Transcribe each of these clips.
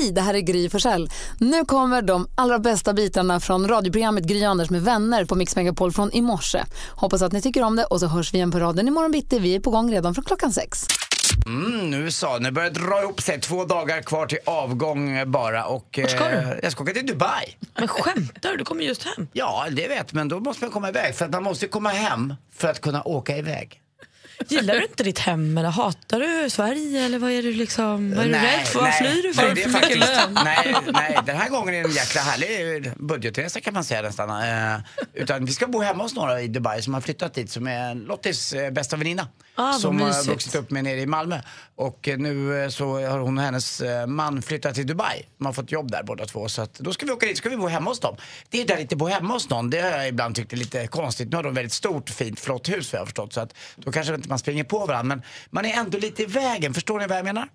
Hej, det här är Gry Forssell. Nu kommer de allra bästa bitarna från radioprogrammet Gry Anders med vänner på Mix Megapol från i morse. Hoppas att ni tycker om det och så hörs vi igen på raden imorgon bitti. Vi är på gång redan från klockan sex. Mm, nu USA, nu börjar det dra ihop sig. Två dagar kvar till avgång bara. Och, Vart ska du? eh, Jag ska åka till Dubai. Men skämtar du? Du kommer just hem. Ja, det vet men då måste man komma iväg. För att man måste komma hem för att kunna åka iväg. Gillar du inte ditt hem eller hatar du Sverige eller vad är du liksom, vad är du rädd för? Vad flyr du för? Nej, det är faktiskt, nej, nej, den här gången är det en jäkla härlig budgetresa kan man säga nästan. Eh, utan vi ska bo hemma hos några i Dubai som har flyttat dit som är Lottis eh, bästa väninna. Ah, som har vuxit upp med nere i Malmö. Och eh, nu eh, så har hon och hennes eh, man flyttat till Dubai. De har fått jobb där båda två. Så att då ska vi åka dit, ska vi bo hemma hos dem. Det är där lite bo hemma hos någon, det har jag ibland tyckt är lite konstigt. Nu har de väldigt stort, fint, flott hus vad jag har förstått. Så att då kanske inte man springer på varandra. Men man är ändå lite i vägen, förstår ni vad jag menar?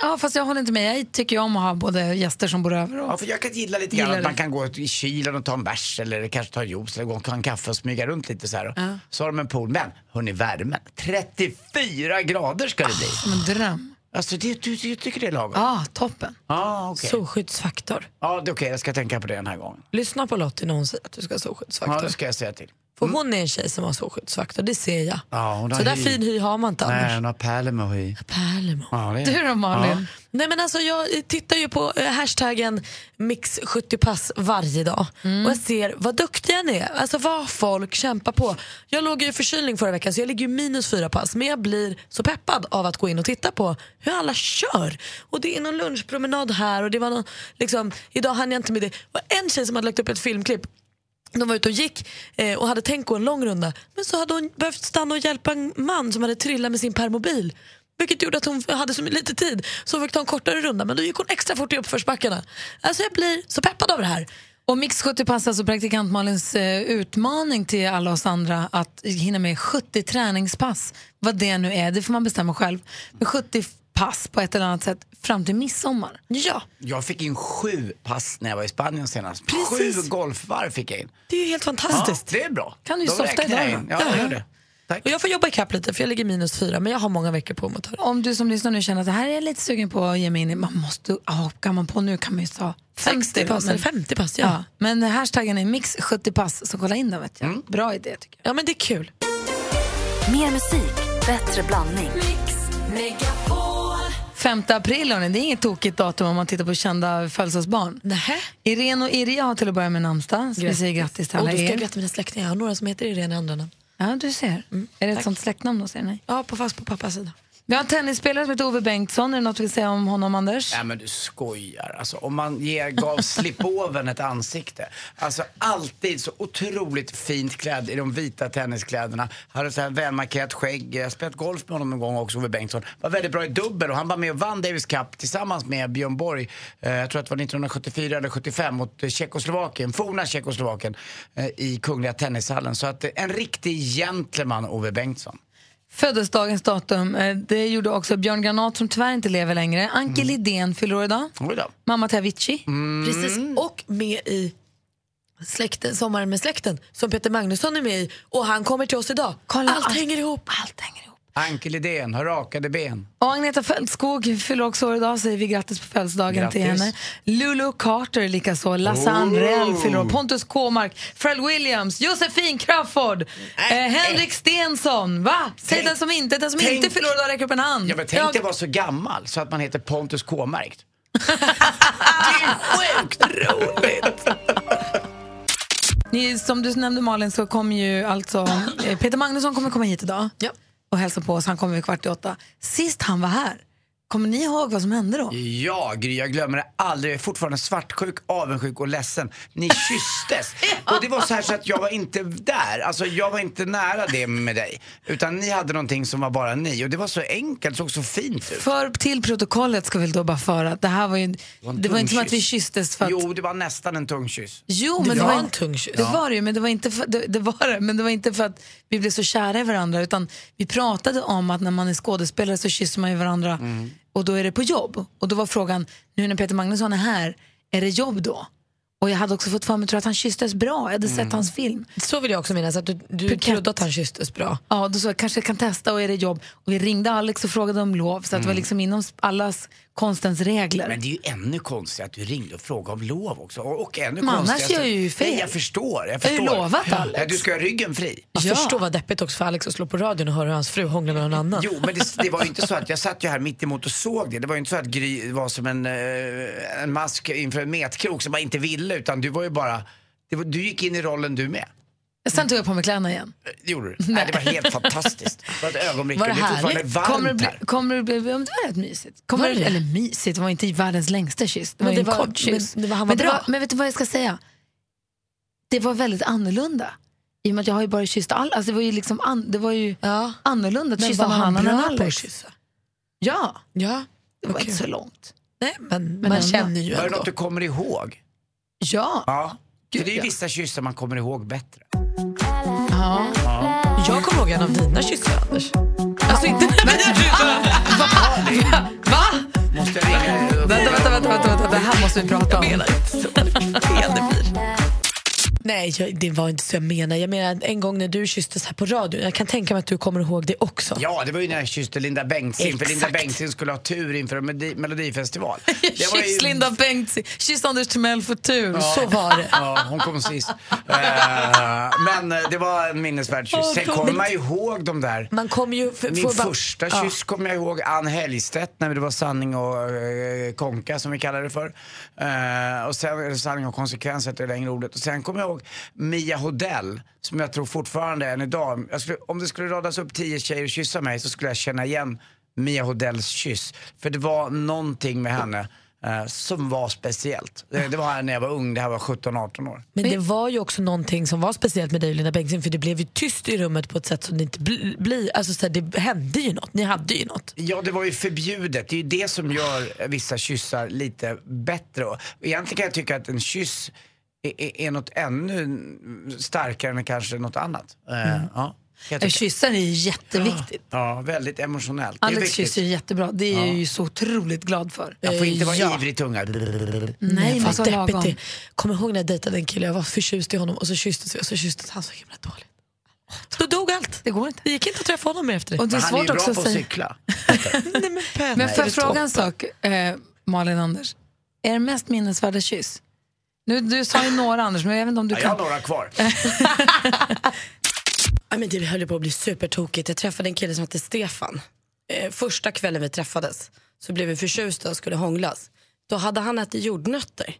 Ja, fast jag håller inte med. Jag tycker ju om att ha både gäster som bor över och... Ja, för jag kan gilla lite grann att man kan gå i kylen och ta en bärs eller kanske ta en juice eller gå och ta en kaffe och smyga runt lite så här. Så har de en pool. Men hörni, värmen. 34 grader ska det bli. Som en dröm. Alltså, det, du, du tycker det är lagom? Ja, toppen. ah, okej. Solskyddsfaktor. Ja, det är okej. Jag ska tänka på det den här gången. Lyssna på Lottie när hon säger att du ska ha Ja, solskyddsfaktor. det ska jag säga till. För hon är en tjej som har solskyddsfaktor, det ser jag. Ja, Så där hy. fin hy har man inte Nej, annars. hon har pärlor med hy. Pärlemor. Ja, det är. Du då Malin? Nej men alltså jag tittar ju på eh, hashtaggen mix70pass varje dag och jag ser vad duktiga ni är, alltså vad folk kämpar på. Jag låg ju i förkylning förra veckan så jag ligger ju minus fyra pass men jag blir så peppad av att gå in och titta på hur alla kör. Och det är någon lunchpromenad här och det var någon, liksom, idag hann jag inte med det. Var en tjej som hade lagt upp ett filmklipp de var ute och gick eh, och hade tänkt gå en lång runda men så hade hon behövt stanna och hjälpa en man som hade trillat med sin permobil. Vilket gjorde att hon hade så lite tid så hon fick ta en kortare runda men då gick hon extra fort i uppförsbackarna. Alltså jag blir så peppad av det här. Och Mix 70 pass, alltså praktikant Malins eh, utmaning till alla oss andra att hinna med 70 träningspass, vad det nu är, det får man bestämma själv. Men 70 pass på ett eller annat sätt fram till midsommar. Ja, Jag fick in sju pass när jag var i Spanien senast. Precis. Sju golfvarv fick jag in. det är ju helt Ja, fantastiskt. det är bra. Kan du ju softa idag in. Ja, jag Ja. gör det. Tack. Och jag får jobba ikapp lite för jag ligger minus fyra men jag har många veckor på mig att. Om du som lyssnar nu känner att det här är jag lite sugen på att ge mig in i, man måste, ja, kan man på nu kan man ju ta 60 pass men- eller 50 pass, ja. Ja, men hashtaggen är mix 70 pass, så kolla in den vet jag. Bra idé tycker jag. Ja men det är kul. Mer musik, bättre blandning. 5 april, hörni, det är inget tokigt datum om man tittar på kända födelsedagsbarn. Nähä. Irene och Irja har till att börja med namnsdag, så vi säger grattis till Och alla du ska er. jag gratta mina släktingar, jag har några som heter Irene i andra namn. Ja, du ser. är det ett sånt släktnamn då, säger ni? Ja, på, fast på pappas sida. Vi har en tennisspelare som heter Ove Bengtsson. Är det något vi vill säga om honom, Anders? Nej men du skojar. Alltså, om man ger, gav slipoven ett ansikte. Alltså alltid så otroligt fint klädd i de vita tenniskläderna. Hade så här välmarkerat skägg. Jag har spelat golf med honom en gång också, Ove Bengtsson. Var väldigt bra i dubbel och han var med och vann Davis Cup tillsammans med Björn Borg. Eh, jag tror att det var 1974 eller 75 mot eh, Tjeckoslovakien, forna Tjeckoslovakien eh, i Kungliga Tennishallen. Så att eh, en riktig gentleman, Ove Bengtsson. Födelsedagens datum, eh, det gjorde också Björn Granat som tyvärr inte lever längre. Anke Lidén fyller år idag. Mamma till Avicii. Precis, och med i släkten, Sommaren med släkten som Peter Magnusson är med i och han kommer till oss idag. Kolla, allt, allt- hänger ihop. Allt hänger ihop. Anke Lidén har rakade ben. Och Agneta Fältskog fyller också år idag, säger vi grattis på födelsedagen till henne. Lulu Carter likaså, Lasse Oh. Anrell fyller år, Pontus Kåmark, Pharrell Williams, Josefin Crawford, eh, Henrik Stensson. Va? Säg Tänk- den som inte, den som tänk- inte fyller år idag räcker upp en hand. Ja, men tänk Jag- dig vara så gammal så att man heter Pontus K-märkt. det är sjukt roligt! Ni, som du nämnde Malin så kommer ju alltså eh, Peter Magnusson kommer komma hit idag Ja. Och hälsa på oss. Han kommer vid kvart i åtta. Sist han var här, kommer ni ihåg vad som hände då? Ja, Gry, jag glömmer det aldrig. Jag är fortfarande svartsjuk, avundsjuk och ledsen. Ni kysstes. Och det var så här så att jag var inte där. Alltså jag var inte nära det med dig. Utan ni hade någonting som var bara ni. Och det var så enkelt, såg så fint ut. För till protokollet ska vi då bara föra att det här var ju, var en det var inte som att vi kyss. kysstes för att Jo, det var nästan en tung kyss. Jo, Det men det var var en tung kyss. Det var det ju, men det var, inte för, det, det var det, men det var inte för att vi blev så kära i varandra utan vi pratade om att när man är skådespelare så kysser man ju varandra Mm. och då är det på jobb. Och då var frågan, nu när Peter Magnusson är här, är det jobb då? Och jag hade också fått för mig att han kysstes bra, jag hade Mm. sett hans film. Så vill jag också minnas att du, du trodde att han kysstes bra. Ja, då sa jag kanske jag kan testa och är det jobb. Och vi ringde Alex och frågade om lov så att det var liksom inom allas konstens regler. Men det är ju ännu konstigt att du ringde och frågade om lov också. Och, ännu Men annars konstigare- gör jag ju fel. Nej, jag förstår. Jag har förstår. ju lovat, Alex. Ja, Du ska ha ryggen fri. Jag Ja. förstår vad deppigt också för Alex att slå på radion och höra hur hans fru hånglar med någon annan. Jo, men det, det var ju inte så att jag satt ju här mitt emot och såg det. Det var ju inte så att Gry var som en, eh, en mask inför en metkrok som man inte ville, utan du var ju bara... Det var, du gick in i rollen du med. Sen tog jag på mig kläderna igen. Det gjorde du. Nej. det var helt fantastiskt. Det var ett ögonblick. Var det det är fortfarande härligt? varmt Kommer det bli, här. kommer det bli, det var rätt mysigt. Kommer Var det? det? Eller mysigt, det var inte världens längsta kyss. Det var Men det en var- kort kyss. men det var- han var men, det bra. var, men vet du vad jag ska säga? Det var väldigt annorlunda. I och med att jag har ju bara kysst alla. Alltså det var ju liksom an, det var ju Ja. annorlunda att Men kyssa någon han annan än Alex. kyssa? Ja, Ja. det var Okej. inte så långt. Nej, men, Men man ändå. känner ju Var det ändå. något du kommer ihåg? Ja. Ja. För Gud, det är ju ja. vissa kyssar man kommer ihåg bättre. Ja. Jag kommer ihåg en av dina kyssar, Anders. Alltså inte när vi. Va? Måste jag ringa dig upp? Vänta, vänta, vänta, vänta, vänta, det här måste vi prata om. Jag menar inte så. Det blir. Nej, jag, det var inte så jag menar. Jag menar en gång när du kysstes här på radion. Jag kan tänka mig att du kommer ihåg det också. Ja, det var ju när jag kysste Linda Bengtzing. För Linda. Bengtzing skulle ha tur inför en Melodi- melodifestival. Var ju- Kyss Linda Bengtzing, kyss Anders Timell för tur. Så var det. Ja, hon kom sist. Eh, men eh, det var en minnesvärd kyss. Sen kommer man ju ihåg de där. Man kommer ju... För, Min får bara- första Ja. kyss kommer jag ihåg, Ann Hellstedt, när det var sanning och eh, konka som vi kallar det för. Eh, och sen sanning och konsekvens heter det längre ordet. Och sen kommer jag ihåg Mia Hodell, som jag tror fortfarande än idag. Jag skulle, om det skulle radas upp tio tjejer och kyssa mig så skulle jag känna igen Mia Hodells kyss. För det var någonting med henne eh, som var speciellt. Det, det var här när jag var ung, det här var 17-18 år. Men det var ju också någonting som var speciellt med dig och Linda Bengtzing för det blev ju tyst i rummet på ett sätt som det inte bli- blir. Alltså så här, det hände ju något, ni hade ju något. Ja, det var ju förbjudet. Det är ju det som gör vissa kyssar lite bättre. Egentligen kan jag tycka att en kyss är, något ännu starkare än kanske något annat. Eh, ja, kan jag tycka. Kyssar är ju jätteviktigt. ja, väldigt emotionellt. Det är Alex kysser är jättebra, det är jag ju så otroligt glad för. Jag får inte vara Ja. ivrig tunga. Nej, Vad ska deppigt lagom. det Kommer ihåg när jag dejtade en kille, jag var förtjust i honom och så kysstes vi och så kysstes han så himla dåligt. Då dog allt. Det går inte. Det gick inte att träffa honom mer efter det. Och det är Men han är ju svårt bra också på att cykla. Nej, men får jag fråga en sak, eh, Malin Anders? Är det mest minnesvärda kyss? Nu, du sa ju några Anders, men jag vet inte om du Ja, jag har kan. några kvar. Ja, men det höll på att bli supertokigt. Jag träffade en kille som hette Stefan. Eh, första kvällen vi träffades så blev vi förtjusta och skulle hånglas. Då hade han ätit jordnötter.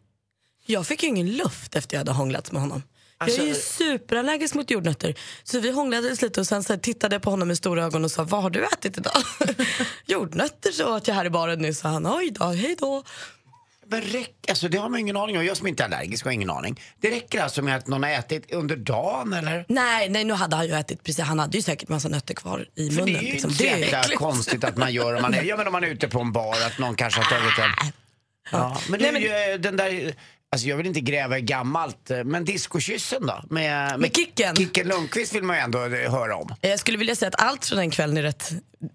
Jag fick ju ingen luft efter jag hade hånglat med honom. jag är ju Alltså- superallergisk mot jordnötter. Så vi hånglades lite och sen så tittade jag på honom med stora ögon och sa, vad har du ätit idag? jordnötter så åt jag här i baren nyss. sa han, oj då, hej då. Men räck, alltså, det har man ingen aning om. Jag som inte är allergisk har ingen aning. Det räcker alltså med att någon har ätit under dagen eller? Nej, nej, nu hade han ju ätit precis. Han hade ju säkert massa nötter kvar i För munnen. det är ju liksom. inte så Det är jäkla äckligt. konstigt att man gör om man är, ja, men om man är ute på en bar att någon kanske har tagit en. Ja, men, det är ju eh, den där, alltså jag vill inte gräva i gammalt, eh, men diskokyssen då? Med, Med Kicken? Kicken Lundqvist vill man ju ändå eh, höra om. Jag skulle vilja säga att allt från den kvällen är rätt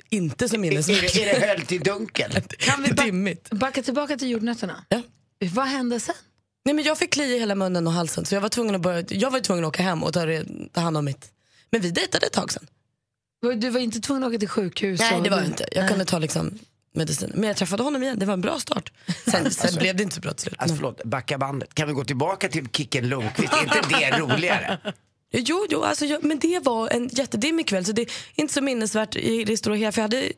inte så Är, minnesvärt. är det höll till dunkel? Kan vi Dimmigt. backa tillbaka till jordnötterna? Ja. Vad hände sen? Nej, men jag fick klia i hela munnen och halsen så jag var tvungen att, börja, jag var tvungen att åka hem och ta, ta hand om mitt. Men vi dejtade ett tag sen. Du var inte tvungen att åka till sjukhus? Nej det var jag inte. Jag kunde ta liksom medicin. Men jag träffade honom igen, det var en bra start. Sen, sen blev det inte så bra till slut. Alltså förlåt, backa bandet. Kan vi gå tillbaka till Kicken Lundqvist? Är inte det roligare? Jo, jo alltså, jag, men det var en jättedimmig kväll så det är inte så minnesvärt i det stora hela. För jag hade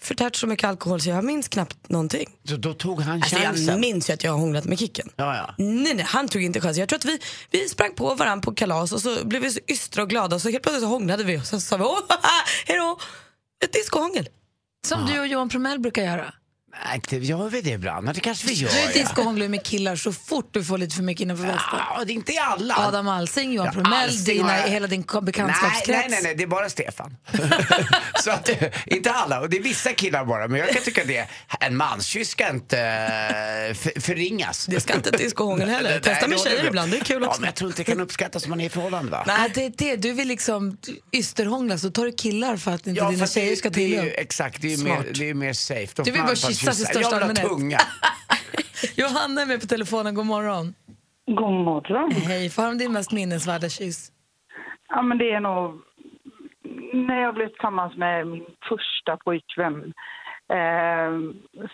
förtärt så mycket alkohol så jag minns knappt någonting. Så då tog han Alltså, chansen. jag minns ju att jag har hånglat med Kicken. Ja, ja. Nej, nej, han tog inte chansen. Jag tror att vi, vi sprang på varandra på kalas och så blev vi så ystra och glada och så helt plötsligt så hånglade vi och så sa vi åh, hejdå. Ett discohångel. Som du och Johan Promell brukar göra. Nej, inte- gör vi det ibland? Det kanske vi gör. Du är ja. discohånglar med killar så fort du får lite för mycket innanför västen. Ja, det är inte alla. Adam Alsing, Johan Ja, Promell, dina, jag- hela din Nej, bekantskapskrets. nej, nej, nej, det är bara Stefan. så att, eh, inte alla, och det är vissa killar bara. Men jag kan tycka det, en manskyss ska inte eh, för, förringas. Det ska inte discohångel heller. Testa med tjejer ibland, det är kul Ja, också. men jag tror inte det kan uppskattas om man är i förhållande va? Nej, det är det. Du vill liksom ysterhångla så tar du killar för att inte dina fast tjejer ska ju, upp. exakt, det är ju mer, mer safe. Då Du vill bara fan kyssas i största Jag vill allmänhet. ha tunga. Johanna är med på telefonen, god morgon. God morgon. Hej, får höra om din mest minnesvärda kyss. Ja, men det är nog när jag blev tillsammans med min första pojkvän. Eh,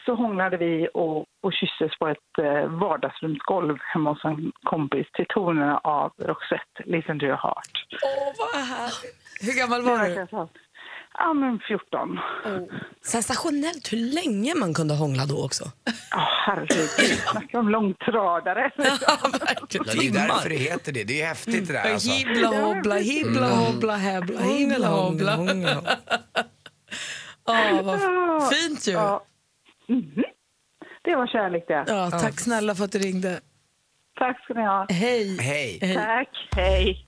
så hånglade vi och, och kysstes på ett eh, vardagsrumsgolv hemma hos en kompis till tonerna av Roxette, Listen to your heart. Åh, vad härligt. Hur gammal var du? Ja, men 14. Sensationellt hur länge man kunde hångla då också. Ja, herregud. Snacka om långtradare. Ja, verkligen. Ja, det är ju därför det heter det. Det är ju häftigt det där. Alltså. Hibla hobbla, hibla hobbla, häbla, hibla hobbla. Åh, vad fint ju. Ja. Mhm. Det var kärlek det. Ja, tack snälla för att du ringde. Tack ska ni ha. Hej. Hej. Tack, hej.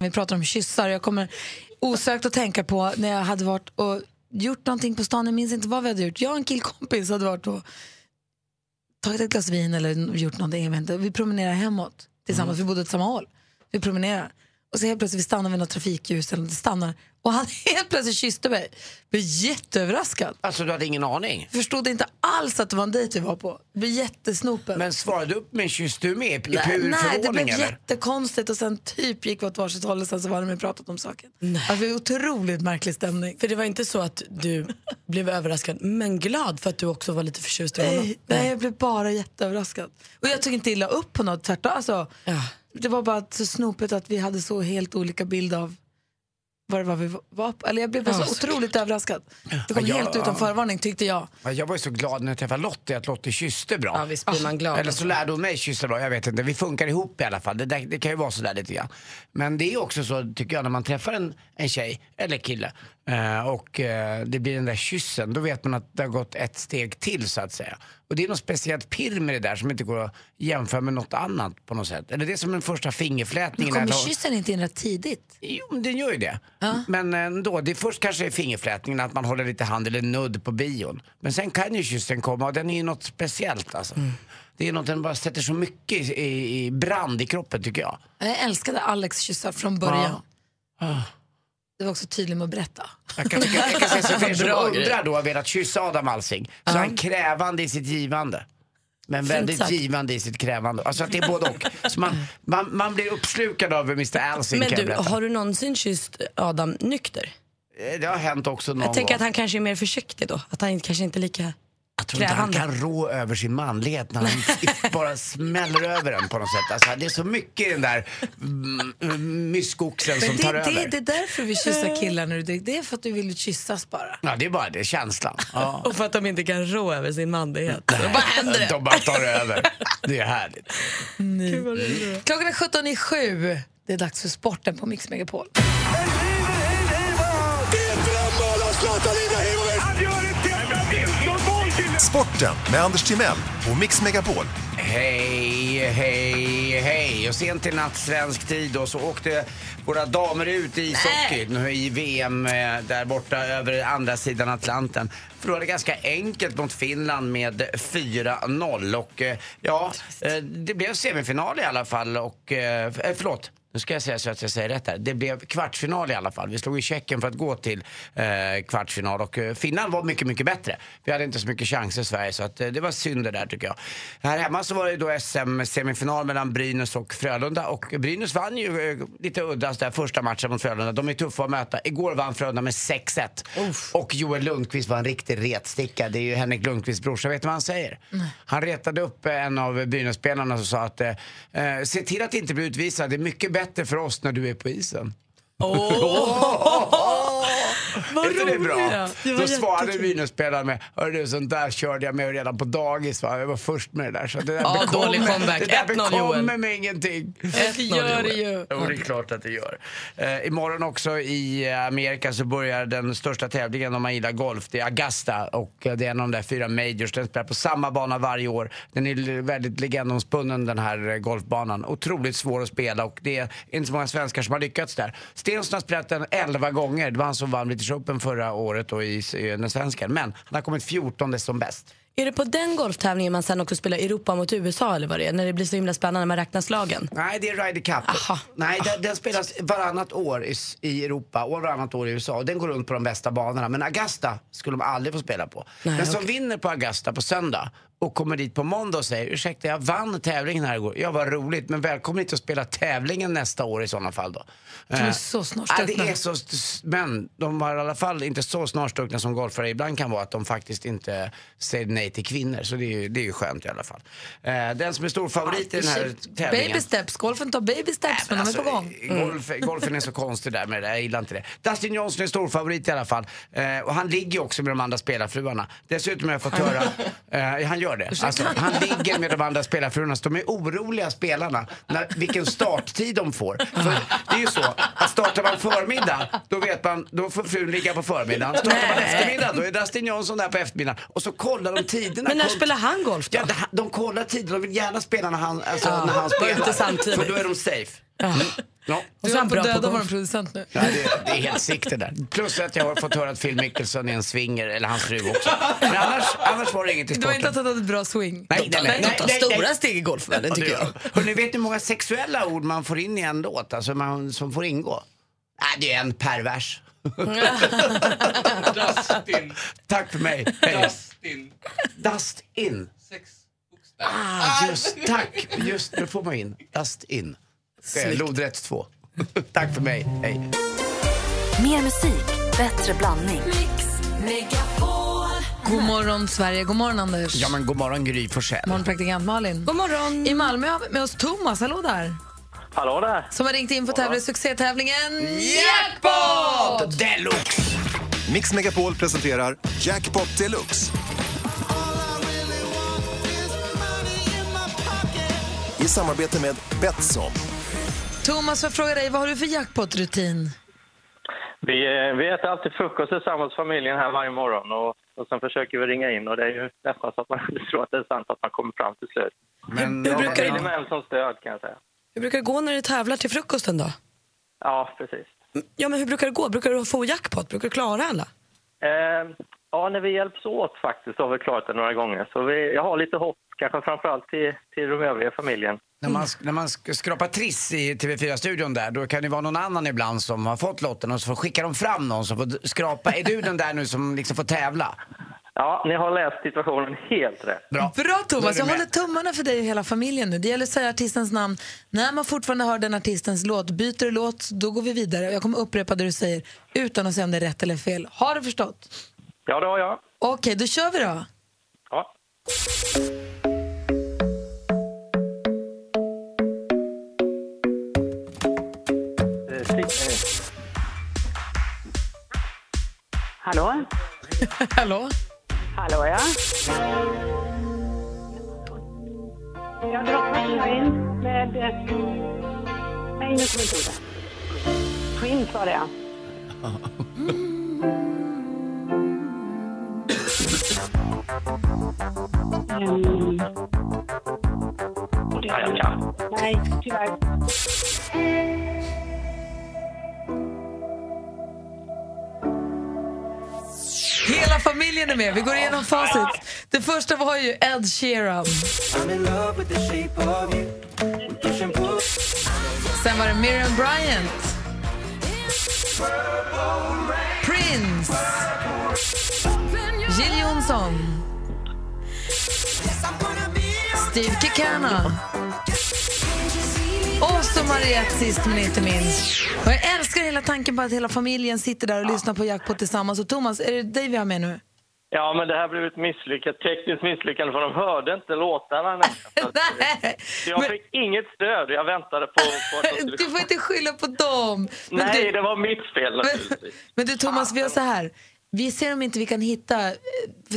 Vi pratar om kyssar. Jag kommer osökt att tänka på när jag hade varit och gjort någonting på stan. Jag minns inte vad vi hade gjort. Jag och en killkompis hade varit och tagit ett glas vin eller gjort någonting. Jag vet inte. Vi promenerar hemåt tillsammans. Vi bodde åt samma håll. Vi promenerar. Och så helt plötsligt vi stannar vid något trafikljus eller det stannar. Och han helt plötsligt kysste mig. Jag blev jätteöverraskad. Alltså du hade ingen aning? Förstod inte alls att det var en dejt vi var på. Jag blev jättesnopen. Men svarade du upp med en kyss du med? I pur Nej, nej, det förvåning blev eller? jättekonstigt och sen typ gick vi åt varsitt håll och sen så var de pratat om saken. Alltså, det var otroligt märklig stämning. För det var inte så att du blev överraskad men glad för att du också var lite förtjust i honom? Nej, nej, jag blev bara jätteöverraskad. Och jag tog inte illa upp på något, tvärtom. Alltså, Ja. Det var bara så snopet att vi hade så helt olika bild av vad det var vi var på. Eller jag blev bara Ja, så otroligt överraskad. Det kom Ja, helt ja. utan förvarning tyckte jag. Ja, Jag var ju så glad när jag träffade Lottie att Lottie kysste bra. Ja, visst blir man glad. Eller så lärde hon mig kyssa bra, jag vet inte. Vi funkar ihop i alla fall. Det, där, det kan ju vara sådär lite grann. Men det är också så, tycker jag, när man träffar en, en tjej eller kille eh, och eh, det blir den där kyssen, då vet man att det har gått ett steg till så att säga. Och det är något speciellt pirr med det där som inte går att jämföra med något annat på något sätt. Eller det är som den första Men fingerflätningen. kommer eller- kyssen inte in rätt tidigt? Jo, men den gör ju det. Men ändå, det är först kanske är fingerflätningen, att man håller lite hand eller nudd på bion. Men sen kan ju kyssen komma och den är ju något speciellt alltså. Det är något den bara sätter så mycket i, i, i brand i kroppen tycker jag. Jag älskade Alex kyssar från början. Det var också tydligt med att berätta. Jag kan, tycka, jag kan säga så för er som undrar då har velat kyssa Adam Alsing, så är han krävande i sitt givande. Men väldigt givande i sitt krävande. Alltså att det är både och. Så man, man, man blir uppslukad av Mr Alsing Men du, har du någonsin kysst Adam nykter? Eh, Det har hänt också någon Jag tänker gång. att han kanske är mer försiktig då. Att han inte- kanske inte är lika Jag tror inte han kan rå över sin manlighet när han bara smäller över den på något sätt. Alltså, det är så mycket i den där mm, mm, myskoxen som Men tar det, över. det, det är därför vi kyssar killar nu. Det, det är för att du vill kyssas bara. Ja, det är bara det, känslan. Ja. Och för att de inte kan rå över sin manlighet. Då bara händer det. De bara tar över. Det är härligt. Klockan är 17 i sju. Det är dags för sporten på Mix Megapol. Sporten med Anders Timell och Mix Megapol. Hej, hej, hej. Och sent i natt svensk tid då, så åkte våra damer ut i ishockey nu i VM eh, där borta över andra sidan Atlanten. Förlorade ganska enkelt mot Finland med 4-0 och eh, ja, eh, det blev semifinal i alla fall och, eh, förlåt. Nu ska jag säga så att jag säger rätt här. Det blev kvartsfinal i alla fall. Vi slog i Tjeckien för att gå till eh, kvartsfinal och eh, Finland var mycket, mycket bättre. Vi hade inte så mycket chanser i Sverige så att, eh, det var synd det där tycker jag. Här hemma så var det då SM-semifinal mellan Brynäs och Frölunda och Brynäs vann ju eh, lite udda där första matchen mot Frölunda. De är tuffa att möta. Igår vann Frölunda med 6-1. Och Joel Lundqvist var en riktig retsticka. Det är ju Henrik Lundqvists brorsa. Vet du vad han säger? Han retade upp eh, en av Brynäs-spelarna och sa att eh, eh, se till att inte bli utvisad. Det är mycket bättre för oss när du är på isen. Vad Är inte det bra? roligt. Det var Då svarade. Brynäs-spelaren med Hörru du, sånt där körde jag med redan på dagis va? Jag var först med det där. Så det där Ja, bekommer- dålig comeback. Det där 1-0 bekommer mig ingenting. Det gör det ju. Jo, det är klart att det gör. Eh, imorgon också i eh, Amerika så börjar den största tävlingen om man gillar golf. Det är Augusta och eh, det är en av de där fyra majors. Den spelar på samma bana varje år. Den är väldigt legendomspunnen den här golfbanan. Otroligt svår att spela och det är inte så många svenskar som har lyckats där. Stensson har spelat den 11 gånger. Det var han som vann British Open förra året då i, i den svenskan. Men han har kommit 14 som bäst. Är det på den golftävlingen man sen också spelar Europa mot USA eller vad det är? När det blir så himla spännande man räknar slagen? Nej, det är Ryder Cup. Aha. Nej, den, den spelas varannat år i, i Europa och varannat år i USA. Den går runt på de bästa banorna. Men Augusta skulle de aldrig få spela på. Nej, Den som vinner på Augusta på söndag och kommer dit på måndag och säger ursäkta jag vann tävlingen här igår. Ja vad roligt men välkommen hit och spela tävlingen nästa år i sådana fall då. De är Eh, så ja, snarstuckna. det är så, men de var i alla fall inte så snarstuckna som golfare ibland kan vara att de faktiskt inte säger nej till kvinnor. Så det är ju, det är ju skönt i alla fall. Eh, den som är stor favorit i den här tävlingen. Baby steps, golfen tar baby steps men, de är på gång. alltså, Golf, Golfen är så konstig där med det där, jag gillar inte det. Dustin Johnson är stor favorit i alla fall. Eh, och han ligger ju också med de andra spelarfruarna. Dessutom har jag fått höra, eh, han gör det. Alltså, han ligger med de andra spelarfruarna, de är oroliga spelarna när, vilken starttid de får. För det är ju så, att startar man förmiddag, då vet man, då får frun ligga på förmiddagen. Startar man eftermiddag, då är Dustin Johnson där på eftermiddagen. Och så kollar de tiderna. Men när spelar han golf då? Ja, de kollar tider, de vill gärna spela när han, alltså, Ja, när han spelar. För då är de safe. Ja. Och Du så är är han på bra på döda vår producent nu. Ja, det, det är helt sikt det där. Plus att jag har fått höra att Phil Mickelson är en swinger, eller hans fru också. Men annars, annars var det inget i Det var inte sporten. att han hade ett bra swing. Nej, nej, nej, De nej, tar nej, stora steg i golfvärlden Ja, det tycker jag. Hörrni, vet ni hur många sexuella ord man får in i en låt? Alltså man, som får ingå? Nej, det är en pervers. Dustin. Tack för mig. Hej. Dustin. Dust in. Sex bokstäver. Ah, just, tack. Just, nu får man in. Dust Lodrätt 2. Tack för mig. Hej. Mer musik, bättre blandning. God morgon Sverige, god morgon Anders. Ja, men god morgon Gry Forssell. God morgon praktikant Malin. God morgon. I Malmö har vi med oss Thomas, hallå där. Hallå där! Som har ringt in för att tävla i succétävlingen Jackpot deluxe! Mix Megapol presenterar Jackpot Deluxe. I samarbete med Betsson. Thomas, jag fråga dig, vad har du för jackpot-rutin? Vi, eh, vi äter alltid frukost tillsammans familjen här varje morgon och, och sen försöker vi ringa in och det är ju nästan så att man tror att det är sant att man kommer fram till slut. Men, Hur brukar Familjen det, med som stöd kan jag säga. hur brukar det gå när du tävlar till frukosten då? Ja, precis. Ja, men hur brukar det gå? Brukar du få jackpot? Brukar du klara alla? Eh, ja, när vi hjälps åt faktiskt har vi klarat det några gånger. Så vi, jag har lite hopp, kanske framförallt till, till de övriga familjen. När man, när man sk- skrapar triss i TV4-studion där, då kan det vara någon annan ibland som har fått lotten och så får skickar de fram någon som får skrapa. Är du den där nu som liksom får tävla? Ja, ni har läst situationen helt rätt. Bra. Bra Thomas, jag håller tummarna för dig och hela familjen nu. Det gäller att säga artistens namn. När man fortfarande hör den artistens låt, byter du låt, då går vi vidare. Jag kommer upprepa det du säger utan att säga om det är rätt eller fel. Har du förstått? Ja, det har jag. Okej, då kör vi då. Ja. Hallå? Hallå? Hallå, ja. Jag droppar in med... Nej, nu kommer inte ordet. Prince var det, ja. Mm. ja, jag kan. Nej, tyvärr. Hela familjen är med. Vi går igenom facit. Det första var ju Ed Sheeran. Sen var det Miriam Bryant. Prince. Jill Johnson. Steve Kekana. Och så Mariette sist men inte minst. Och jag älskar hela tanken på att hela familjen sitter där och lyssnar på Jackpot tillsammans. Och Thomas, är det dig vi har med nu? Ja, men det här blev ett misslyckat, tekniskt misslyckande för de hörde inte låtarna Nej, Så jag men- fick inget stöd. Jag väntade på, på Du får inte skylla på dem. Men Nej, du, det var mitt fel men, naturligtvis. men du Thomas, vi gör så här. Vi ser om inte vi kan hitta eh,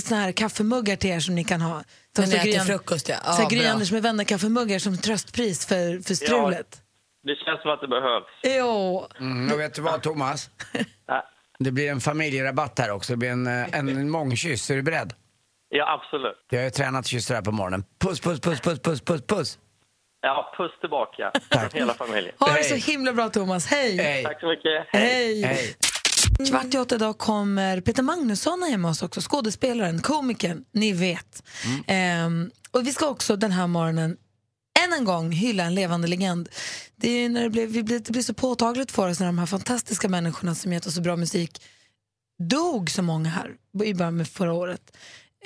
såna här kaffemuggar till er som ni kan ha. Som När ni äter frukost, ja. Ja, så Gry. Anders med vänner kaffemuggar som tröstpris för, för strulet. Det känns som att det behövs. Jo. Mm, och vet du vad Thomas? Ja, Det blir en familjerabatt här också. Det blir en, eh, en, en mångkyss. Är du beredd? ja, absolut. Jag har ju tränat kyssar här på morgonen. Puss, puss, puss, puss, puss, puss, puss. Ja, puss tillbaka Tack. hela familjen. Ha det så himla bra Thomas. Hej. Hej. Tack så mycket. Hej. Hej. Kvart i åtta idag kommer Peter Magnusson hem oss också, skådespelaren, komikern, ni vet. Ehm, och vi ska också den här morgonen än en gång hylla en levande legend. Det, är när det, blir, vi blir, det blir så påtagligt för oss när de här fantastiska människorna som gett oss så bra musik dog så många här i början med förra året.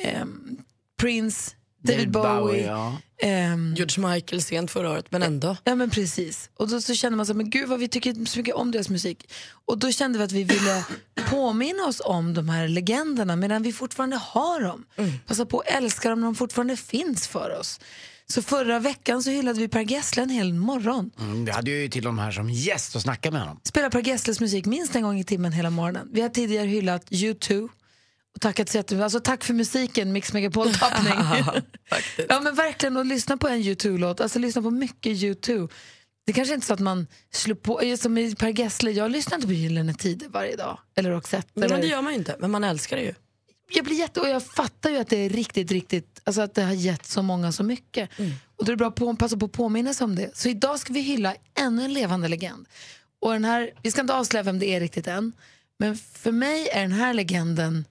Ehm, Prince, David Bowie. ja. ehm, George Michael sent förra året, men ändå. Ja men precis. Och då så kände man så men gud vad vi tycker så mycket om deras musik. Och då kände vi att vi ville påminna oss om de här legenderna medan vi fortfarande har dem. Passa på att älska dem när de fortfarande finns för oss. Så förra veckan så hyllade vi Per Gessle en hel morgon. Mm, vi hade ju till de här som gäst och snackade med honom. Spelar Per Gessles musik minst en gång i timmen hela morgonen. Vi har tidigare hyllat U2. Och tackat så jättemycket. Alltså tack för musiken, Mix Megapol-tappning. ja men verkligen, och lyssna på en U2-låt. Alltså lyssna på mycket U2. Det kanske inte är så att man slår på, som i Per Gessle, jag lyssnar inte på Gyllene Tider varje dag. Eller Roxette. Men eller, det gör man ju inte, men man älskar det ju. jag blir jätte, och jag fattar ju att det är riktigt, riktigt, alltså att det har gett så många så mycket. Och då är det bra att på, passa på att påminna sig om det. Så idag ska vi hylla ännu en levande legend. Och den här, vi ska inte avslöja vem det är riktigt än, men för mig är den här legenden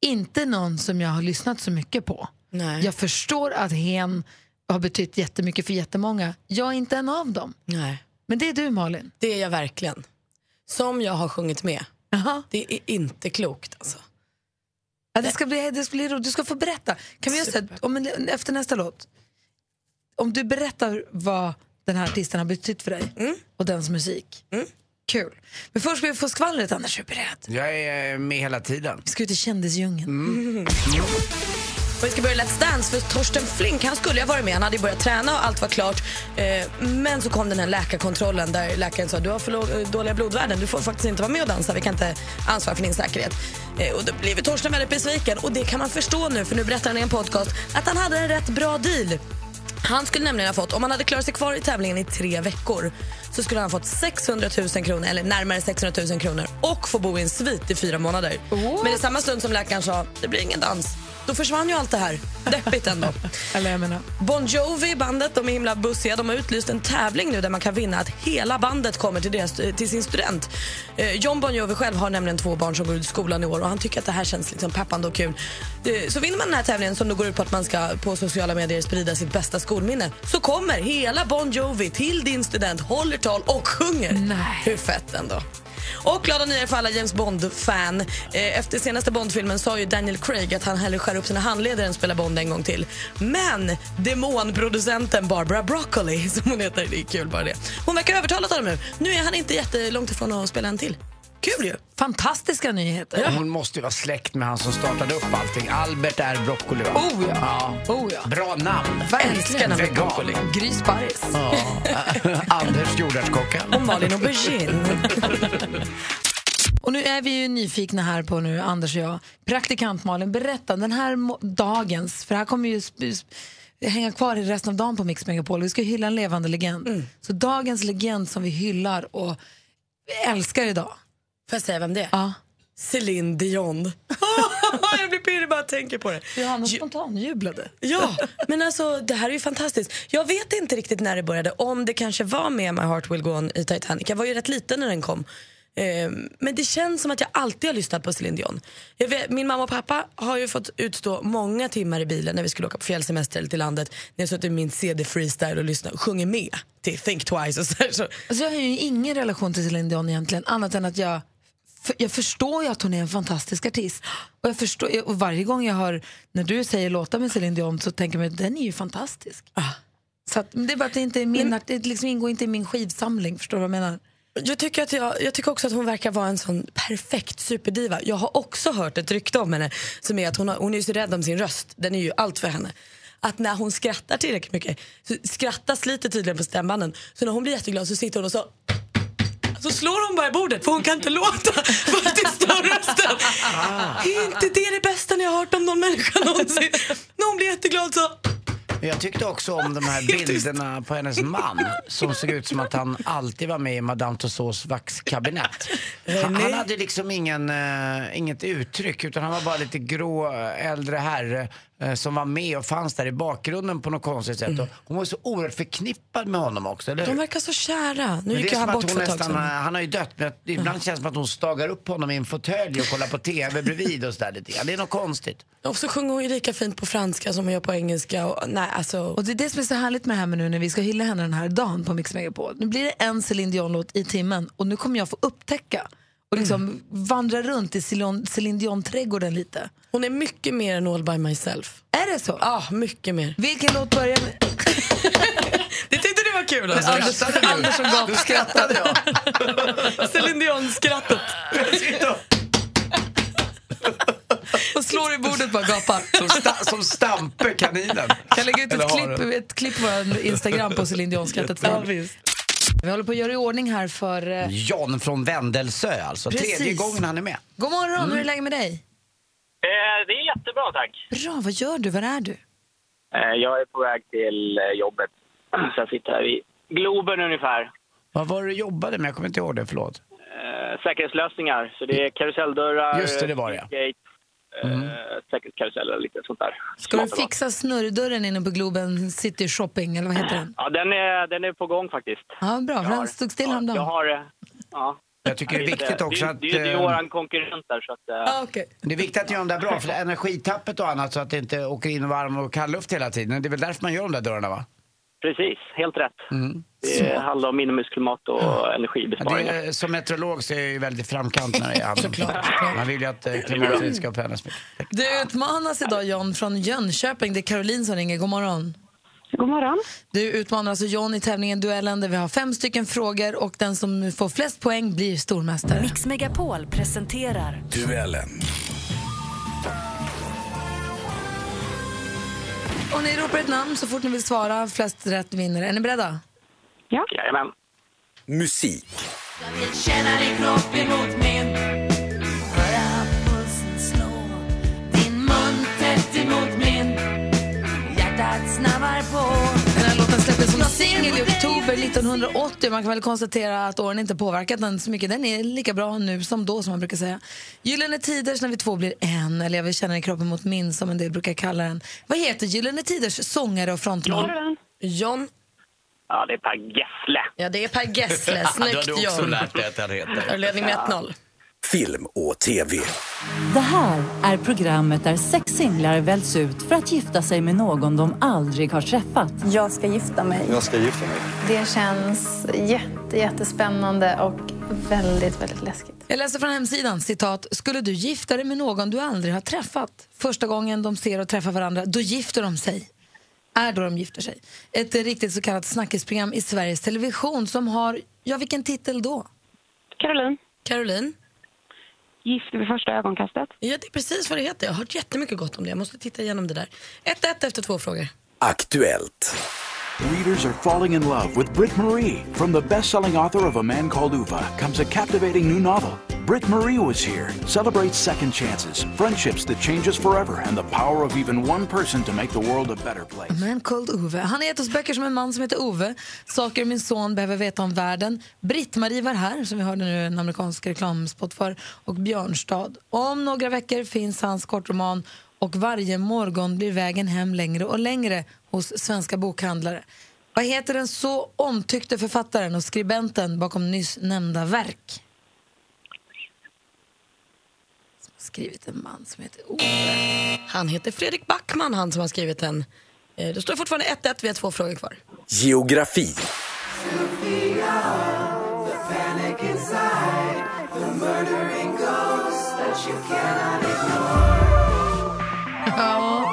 inte någon som jag har lyssnat så mycket på. Nej. Jag förstår att hen har betytt jättemycket för jättemånga. Jag är inte en av dem. Nej. Men det är du Malin. Det är jag verkligen. Som jag har sjungit med. Jaha. Det är inte klokt alltså. Ja, det ska bli, det ska bli roligt. Du ska få berätta. Kan vi göra så här, om en, efter nästa låt, om du berättar vad den här artisten har betytt för dig och dens musik. Kul. Men först ska vi få skvallret, Anders. Är du beredd? Jag är med hela tiden. Vi ska ut i kändisdjungeln. Och vi ska börja Let's Dance för Torsten Flink han skulle ha varit med. Han hade börjat träna och allt var klart. Eh, men så kom den här läkarkontrollen där läkaren sa du har för eh, dåliga blodvärden. Du får faktiskt inte vara med och dansa. Vi kan inte ansvara för din säkerhet. Eh, och då blev Torsten väldigt besviken. Och det kan man förstå nu för nu berättar han i en podcast att han hade en rätt bra deal. Han skulle nämligen ha fått, om han hade klarat sig kvar i tävlingen i tre veckor så skulle han ha fått 600 000 kronor, eller närmare 600 000 kronor och få bo i en svit i fyra månader. Men i samma stund som läkaren sa det blir ingen dans, då försvann ju allt det här. Deppigt ändå. Eller jag menar, Bon Jovi, bandet, de är himla bussiga. De har utlyst en tävling nu där man kan vinna att hela bandet kommer till, deras, till sin student. Eh, John Bon Jovi själv har nämligen två barn som går ut skolan i år och han tycker att det här känns liksom peppande och kul. Eh, så vinner man den här tävlingen som då går ut på att man ska på sociala medier sprida sitt bästa skolminne så kommer hela Bon Jovi till din student, håller tal och sjunger. Nej. Hur fett ändå. Och glada nyheter för alla James Bond-fan. Eh, Efter senaste Bond-filmen sa ju Daniel Craig att han hellre skär upp sina handleder än spelar Bond en gång till. Men demonproducenten Barbara Broccoli, som hon heter, det är kul bara det. Hon verkar ha övertalat honom nu. Nu är han inte jättelångt ifrån att spela en till. Kul ju! fantastiska nyheter. Hon måste ju vara släkt med han som startade upp allting. Albert är Broccoli va? Oh ja. Oh ja. Bra namn. Älskar namnet. Broccoli. Gry Sparris. Ja. Anders jordärtskocken. Och Malin Aubergine. Och nu är vi ju nyfikna här på nu, Anders och jag. Praktikant Malin, berätta den här dagens, för här kommer ju hänga kvar i resten av dagen på Mix Megapol. Vi ska hylla en levande legend. Så dagens legend som vi hyllar och älskar idag. Får jag säga vem det är? Ja. Céline Dion. jag blir pirrig bara jag tänker på det. Johanna spontanjublade. Ja, men alltså det här är ju fantastiskt. Jag vet inte riktigt när det började, om det kanske var med My Heart Will Go On i Titanic. Jag var ju rätt liten när den kom. Eh, Men det känns som att jag alltid har lyssnat på Céline Dion. Jag vet, min mamma och pappa har ju fått utstå många timmar i bilen när vi skulle åka på fjällsemester eller till landet. När jag suttit i min CD freestyle och lyssnat och sjunger med till Think Twice och så, så Alltså jag har ju ingen relation till Celine Dion egentligen, annat än att jag, för, jag förstår ju att hon är en fantastisk artist. Och, jag förstår, och varje gång jag hör, när du säger låtar med Celine Dion så tänker jag att den är ju fantastisk. Så att, det är bara att det inte är min, art- det liksom ingår inte i min skivsamling, förstår du vad jag menar? Jag tycker, att jag, jag tycker också att hon verkar vara en sån perfekt superdiva. Jag har också hört ett rykte om henne som är att hon, har, hon är så rädd om sin röst. Den är ju allt för henne. Att när hon skrattar tillräckligt mycket, så skrattas lite tydligen på stämbanden. Så när hon blir jätteglad så sitter hon och så så slår hon bara i bordet för hon kan inte låta för att tysta rösten. Är inte det det bästa ni har hört om någon människa någonsin? När hon blir jätteglad så... Jag tyckte också om de här bilderna på hennes man som såg ut som att han alltid var med i Madame Tussauds vaxkabinett. Han, han hade liksom ingen, eh, inget uttryck utan han var bara lite grå eh, äldre herre eh, som var med och fanns där i bakgrunden på något konstigt sätt. Och hon var så oerhört förknippad med honom också, eller hur? De verkar så kära. Nu gick han bort för ett tag nästan, sedan. han har ju dött men ibland känns det som att hon stagar upp honom i en fåtölj och kollar på TV bredvid och sådär lite grann. Det är något konstigt. Och så sjunger hon ju lika fint på franska som hon gör på engelska. Och, nej, alltså, Och det är det som är så härligt med det här med nu när vi ska hylla henne den här dagen på Mix Megapol. Nu blir det en Celine Dion-låt i timmen och nu kommer jag få upptäcka och liksom vandra runt i Celine Celine Dion-trädgården lite. Hon är mycket mer än All by myself. Är det så? Ja, mycket mer. Vilken låt börjar med... Det tyckte du var kul alltså? Anders, Anders och Nu gap skrattade jag. Celine Dion-skrattet. och slår i bordet bara gapar. Som, sta, som Stampe, kaninen. Kan lägga ut ett klipp, ett klipp på vår Instagram på Celine Dion-skrattet. Vi håller på att göra i ordning här för... eh, John från Vändelsö alltså. Precis. Tredje gången han är med. God morgon, hur är läget med dig? Eh, det är jättebra, tack. Bra, vad gör du? Var är du? Eh, jag är på väg till eh, jobbet. Så jag sitter här i Globen ungefär. Vad var det du jobbade med? Jag kommer inte ihåg det, förlåt. Eh, säkerhetslösningar. Så det är karuselldörrar, Just det, det var det, ja. Gate, eh, säkerhetskaruseller och lite sånt där. Ska du fixa snurrdörren inne på Globen City Shopping, eller vad heter den? Ja, den är, den är på gång faktiskt. Ja, bra, för den stod still ja, häromdagen. Jag har... eh, Ja. Jag tycker det är viktigt också det, att... Det, det, det är eh, våran konkurrent där, så att... eh, Ah, okej. Det är viktigt att göra dem där bra, för energitappet och annat så att det inte åker in varm och kall luft hela tiden. Det är väl därför man gör de där dörrarna va? Precis, helt rätt. Mm. Det handlar om inomhusklimat och Ja, energibesparingar. det är, som meteorolog så är jag ju väldigt framkant när det är Man vill ju att eh, klimatet ska förändras mycket. Du utmanas idag John från Jönköping. Det är Caroline som ringer. God morgon. God morgon. Du utmanar alltså John i tävlingen Duellen där vi har fem stycken frågor och den som får flest poäng blir stormästare. Mix Megapol presenterar Duellen. Och ni ropar ett namn så fort ni vill svara. Flest rätt vinner. Är ni beredda? Jajamän. Musik. Den här låten släpptes som singel i oktober 1980. Man kan väl konstatera att åren inte påverkat den så mycket. Den är lika bra nu som då, som man brukar säga. Gyllene Tiders när vi två blir en, eller jag vill känna i kroppen mot min, som en del brukar kalla den. Vad heter Gyllene Tiders sångare och frontman? John. Ja, det är Per Gessle. Ja, det är Per Gessle. Snyggt John. dig att han heter. Ledning med 1-0. Film och TV. Det här är programmet där sex singlar väljs ut för att gifta sig med någon de aldrig har träffat. Jag ska gifta mig. Jag ska gifta mig. Det känns jätte, jättespännande och väldigt, väldigt läskigt. Jag läser från hemsidan, citat. Skulle du gifta dig med någon du aldrig har träffat? Första gången de ser och träffar varandra, då gifter de sig. Är då de gifter sig. Ett riktigt så kallat snackisprogram i Sveriges Television som har, ja vilken titel då? Caroline, Caroline. Gift vid första ögonkastet. Ja, det är precis vad det heter. Jag har hört jättemycket gott om det. Jag måste titta igenom det där. 1-1 efter två frågor. Aktuellt. Readers are falling in love with Britt Marie. From the best-selling author of A Man Called Ova comes a captivating new novel. Britt Marie was here. Celebrate second chances, friendships that changes forever, and the power of even one person to make the world a better place. Man called Ove. Han har gett oss böcker som en man som heter Ove, Saker min son behöver veta om världen, Britt-Marie var här, som vi hörde nu en amerikansk reklamspot för, och Björnstad. Om några veckor finns hans kortroman och varje morgon blir vägen hem längre och längre hos svenska bokhandlare. Vad heter den så omtyckte författaren och skribenten bakom nyss nämnda verk? Som har skrivit en man som heter Ove. Han heter Fredrik Backman, han som har skrivit den. Eh, Det står fortfarande 1-1, vi har två frågor kvar. Geografi. Ja.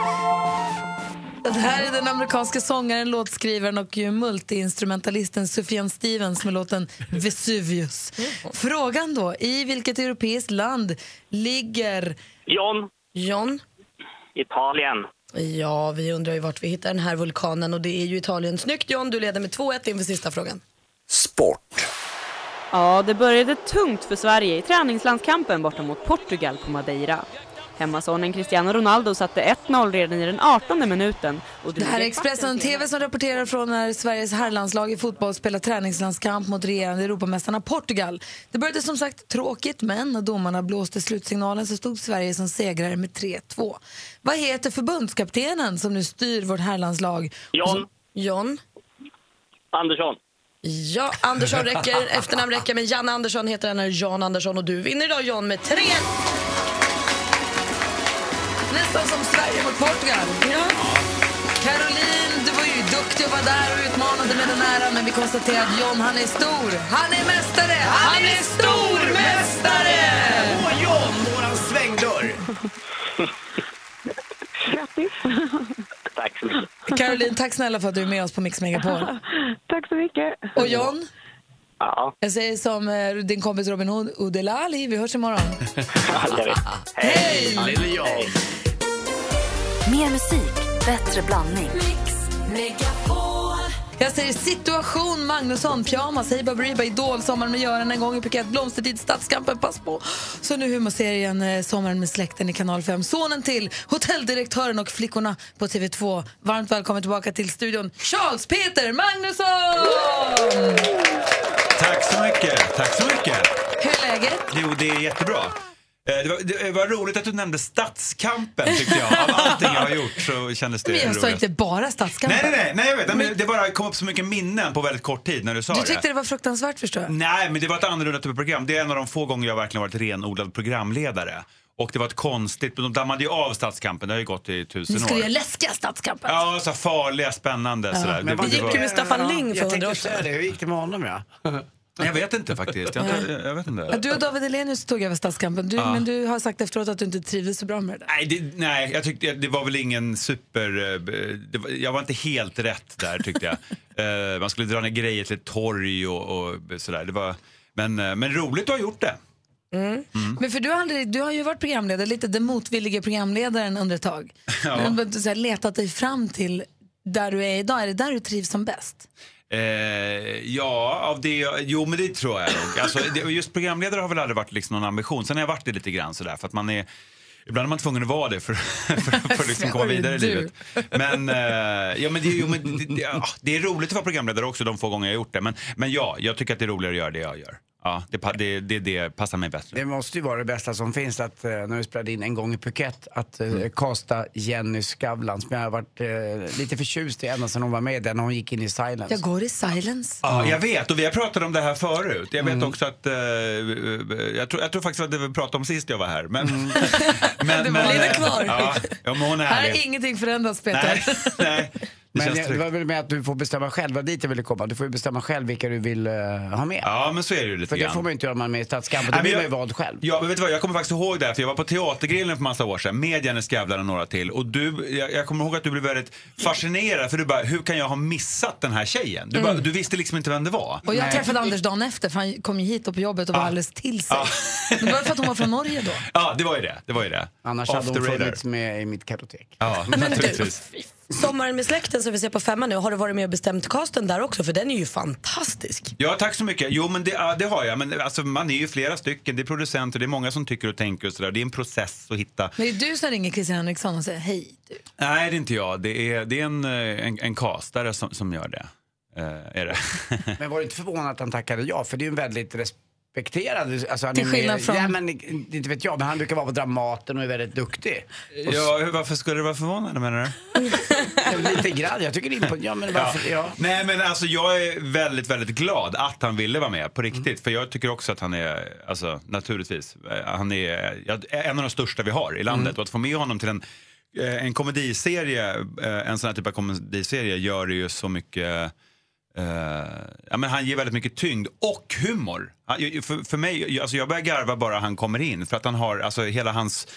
Det här är den amerikanska sångaren, låtskrivaren och multiinstrumentalisten Sufjan Stevens med låten Vesuvius. Frågan då, i vilket europeiskt land ligger... John, John? Italien. Ja, vi undrar ju vart vi hittar den här vulkanen och det är ju Italien. Snyggt John, du leder med 2-1 inför sista frågan. Sport. Ja, det började tungt för Sverige i träningslandskampen borta mot Portugal på Madeira. Hemmasonen Cristiano Ronaldo satte 1-0 redan i den 18 minuten. Och Det här är Expressen TV som rapporterar från när Sveriges herrlandslag i fotboll spelar träningslandskamp mot regerande Europamästarna Portugal. Det började som sagt tråkigt, men när domarna blåste slutsignalen så stod Sverige som segrare med 3-2. Vad heter förbundskaptenen som nu styr vårt herrlandslag? John. John? Andersson. Ja, Andersson räcker, efternamn räcker, men Janne Andersson heter han, Jan Andersson och du vinner idag John med 3 Nästan som Sverige mot Portugal. Ja. Caroline, du var ju duktig och var där och utmanade med den nära, men vi konstaterar att John, han är stor. Han är mästare! Han är stormästare! Åh John, våran svängdörr! Grattis! Tack så mycket. Caroline, tack snälla för att du är med oss på Mix Megapol. Tack så mycket. Och John, Ja, jag säger som eh, din kompis Robin Hood, Udelali, vi hörs imorgon. jag vet. Hej! Mer musik, bättre blandning. Jag säger situation Magnusson, pyjamas, hej Baberiba, Idol, Sommaren med Göran, en gång i Phuket, Blomstertid, Stadskampen, pass på. Så nu humorserien eh, Sommaren med släkten i kanal 5. Sonen till hotelldirektören och flickorna på TV2. Varmt välkommen tillbaka till studion, Charles Peter Magnusson! Tack så mycket. Tack så mycket. Hur är läget? Jo, det är jättebra. Eh, Det var, det var roligt att du nämnde Stadskampen tyckte jag. Av allting jag har gjort så kändes det Men jag sa inte bara Stadskampen. Nej, nej, nej, nej, jag vet. Men det bara kom upp så mycket minnen på väldigt kort tid när du sa Du det. tyckte det var fruktansvärt förstår jag. Nej, men det var ett annorlunda typ av program. Det är en av de få gånger jag verkligen varit renodlad programledare. Och det var ett konstigt, de dammade ju av Stadskampen, det har ju gått i tusen Ni år. skulle göra läskiga Stadskampen. Ja, så farliga, spännande sådär. Men vad Det gick ju med Staffan Ling för Jag hundra år tänkte säga det, hur gick det med honom ja? Jag vet inte faktiskt. Jag, jag, jag vet inte. Du och David Elenius tog över Stadskampen, du, Ja. men du har sagt efteråt att du inte trivdes så bra med det. Nej, det, nej, jag tyckte det var väl ingen super... eh, var, jag var inte helt rätt där tyckte jag. Eh, man skulle dra ner grejer till ett torg och, och sådär. Det var, men, eh, men roligt att ha gjort det. Men för du har, aldrig, du har ju varit programledare, lite den motvilliga programledaren under ett tag. Ja. Men så här letat dig fram till där du är idag. Är det där du trivs som bäst? Eh, ja, av det, jo men det tror jag nog. Alltså, det, just programledare har väl aldrig varit liksom någon ambition. Sen har jag varit det lite grann sådär för att man är Ibland är man tvungen att vara det för, för, för att liksom komma vidare i livet. Men, eh, ja, men, det, jo, men det, det, ja, det är roligt att vara programledare också de få gånger jag har gjort det. Men, men ja, jag tycker att det är roligare att göra det jag gör. Ja, det, det, det, det passar mig bättre. Det måste ju vara det bästa som finns att eh, när vi spelade in en gång i Phuket att uh, casta Jenny Skavlan som jag har varit eh, lite förtjust i ända sedan hon var med där när hon gick in i Silence. Jag går i silence. Ja, jag vet och vi har pratat om det här förut. Jag vet också att, eh, jag, tror, jag tror faktiskt att det vi pratade om sist jag var här. Men, men, Det var lite eh, kvar. Ja, ja, men hon är Här har ingenting förändrats Peter. Nej, nej. Det Men det, det var väl med att du får bestämma själv, det var dit jag ville komma. Du får ju bestämma själv vilka du vill eh, ha med. Ja, men så är det ju lite För det grann. får man ju inte göra om man är med i Stadskampen, då Nej, blir man ju vald själv. Ja, men vet du vad, jag kommer faktiskt ihåg det här, för jag var på Teatergrillen för massa år sedan med Jenny Skavlan och några till. Och du, jag, jag kommer ihåg att du blev väldigt fascinerad, för du bara, hur kan jag ha missat den här tjejen? Du, bara, Mm. du visste liksom inte vem det var. Och jag träffade Anders dagen efter för han kom ju hit och på jobbet och var alldeles till sig. Men det var för att hon var från Norge då. Ja, det var ju det. det, var ju det. Annars Off hade hon funnits med i mitt kartotek. Ja, naturligtvis. Sommaren med släkten som vi ser på femman nu, har du varit med och bestämt casten där också? För den är ju fantastisk. Ja, tack så mycket. Jo, men det, ja, det har jag. Men alltså, man är ju flera stycken. Det är producenter, det är många som tycker och tänker och sådär. Det är en process att hitta. Men det är du som ringer Christian Henriksson och säger hej. Du. Nej, det är inte jag. Det är, det är en, eh, en, en castare som, som gör det. Är det. Men var du inte förvånad att han tackade ja? För det är ju en väldigt respekterad... Alltså han Till skillnad från- Ja, men inte vet jag, men han brukar vara på Dramaten och är väldigt duktig. Och ja, hur- varför skulle du vara förvånad menar du? lite grann, jag tycker det är imponerande. Ja, men varför, ja. Nej men alltså jag är väldigt, väldigt glad att han ville vara med på riktigt. För jag tycker också att han är, alltså naturligtvis, eh, han är ja, en av de största vi har i landet. Och att få med honom till en, eh, en komediserie, eh, en sån här typ av komediserie gör det ju så mycket Uh, ja, men han ger väldigt mycket tyngd och humor. Han- För, för mig, alltså jag börjar garva bara han kommer in för att han har, alltså hela hans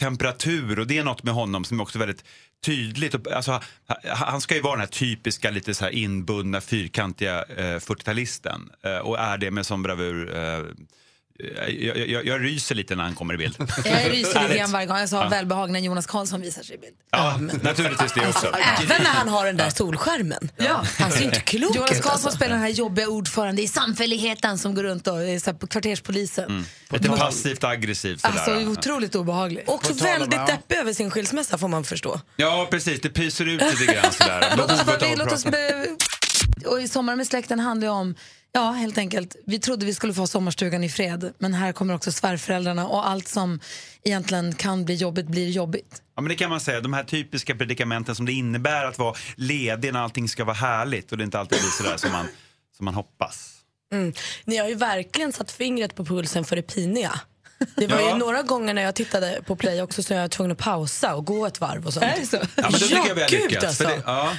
temperatur och det är något med honom som är också väldigt tydligt. Alltså, han ska ju vara den här typiska lite så här inbundna fyrkantiga eh, 40-talisten eh, och är det med sån bravur. Eh, jag, jag, jag ryser lite när han kommer i bild. Jag ryser lite grann varje gång jag sa Ja. välbehag när Jonas Karlsson visar sig i bild. Ja, naturligtvis det också. Även när han har den där solskärmen. Ja. Han ser inte klok Jonas Karlsson alltså. spelar den här jobbiga ordförande i samfälligheten som går runt och är så här på kvarterspolisen. Mm. Lite passivt aggressivt sådär. Alltså otroligt obehaglig. Också väldigt ja. deppig över sin skilsmässa får man förstå. Ja, precis. Det pyser ut lite grann sådär. Låt oss, låt oss och i Sommar med släkten handlar ju om, ja helt enkelt, vi trodde vi skulle få sommarstugan i fred, men här kommer också svärföräldrarna och allt som egentligen kan bli jobbigt blir jobbigt. Ja, men det kan man säga. De här typiska predikamenten som det innebär att vara ledig när allting ska vara härligt och det inte alltid blir sådär som man, som man hoppas. Mm. Ni har ju verkligen satt fingret på pulsen för det piniga. Det var Ja. ju några gånger när jag tittade på Play också så jag var tvungen att pausa och gå ett varv och sånt. Är det så? Ja, men då tycker jag vi har lyckats. alltså. För det, ja,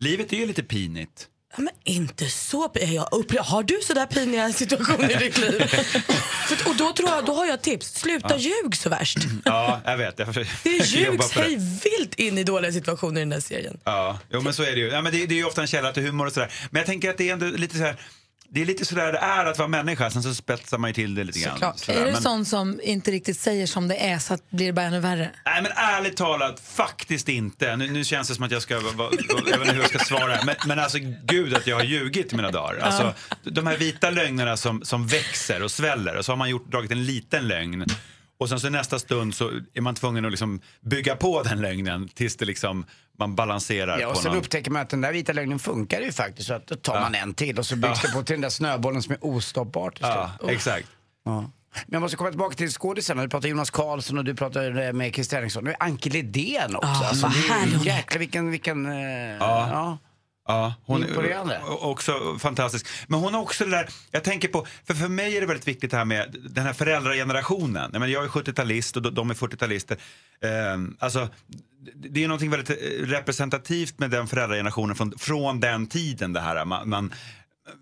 livet är ju lite pinigt. Ja, men inte så jag upple- Har du sådär piniga situationer i ditt liv? För, och då, tror jag, då har jag tips. Sluta Ja. ljug så värst. Ja, jag vet. Jag Det ljugs hej vilt in i dåliga situationer i den där serien. Ja, jo, men så är det ju. Ja, men det, det är ju ofta en källa till humor och sådär. Men jag tänker att det är ändå lite så här. Det är lite sådär det är att vara människa, sen så spetsar man ju till det lite grann. Sådär. Är du Men- sån som inte riktigt säger som det är så att blir det bara ännu värre? Nej men ärligt talat, faktiskt inte. Nu, nu känns det som att jag ska, va, va, jag vet inte hur jag ska svara. Men, men alltså gud att jag har ljugit i mina dagar. Alltså, de här vita lögnerna som, som växer och sväller och så har man gjort, dragit en liten lögn. Och sen så nästa stund så är man tvungen att liksom bygga på den lögnen tills det liksom, man balanserar Ja, och på sen någon... upptäcker man att den där vita lögnen funkar ju faktiskt. Så att då tar Ja. man en till och så byggs Ja. det på till den där snöbollen som är ostoppbar till slut. Ja, Uff. exakt. Ja. Men jag måste komma tillbaka till skådisarna. Du pratar Jonas Karlsson och du pratar eh, med Christer Henriksson. Nu är Anke Lidén också. Ja, alltså, vad det är. jäkla vilken, vilken... Eh, Ja. Ja. Hon Imponerande. är också fantastisk. Men hon har också det där, jag tänker på, för för mig är det väldigt viktigt det här med den här föräldragenerationen. Jag, menar, jag är 70-talist och de- är 40-talister. Ehm, alltså, det- är någonting väldigt eh, representativt med den föräldragenerationen från, från den tiden det här. Man, man,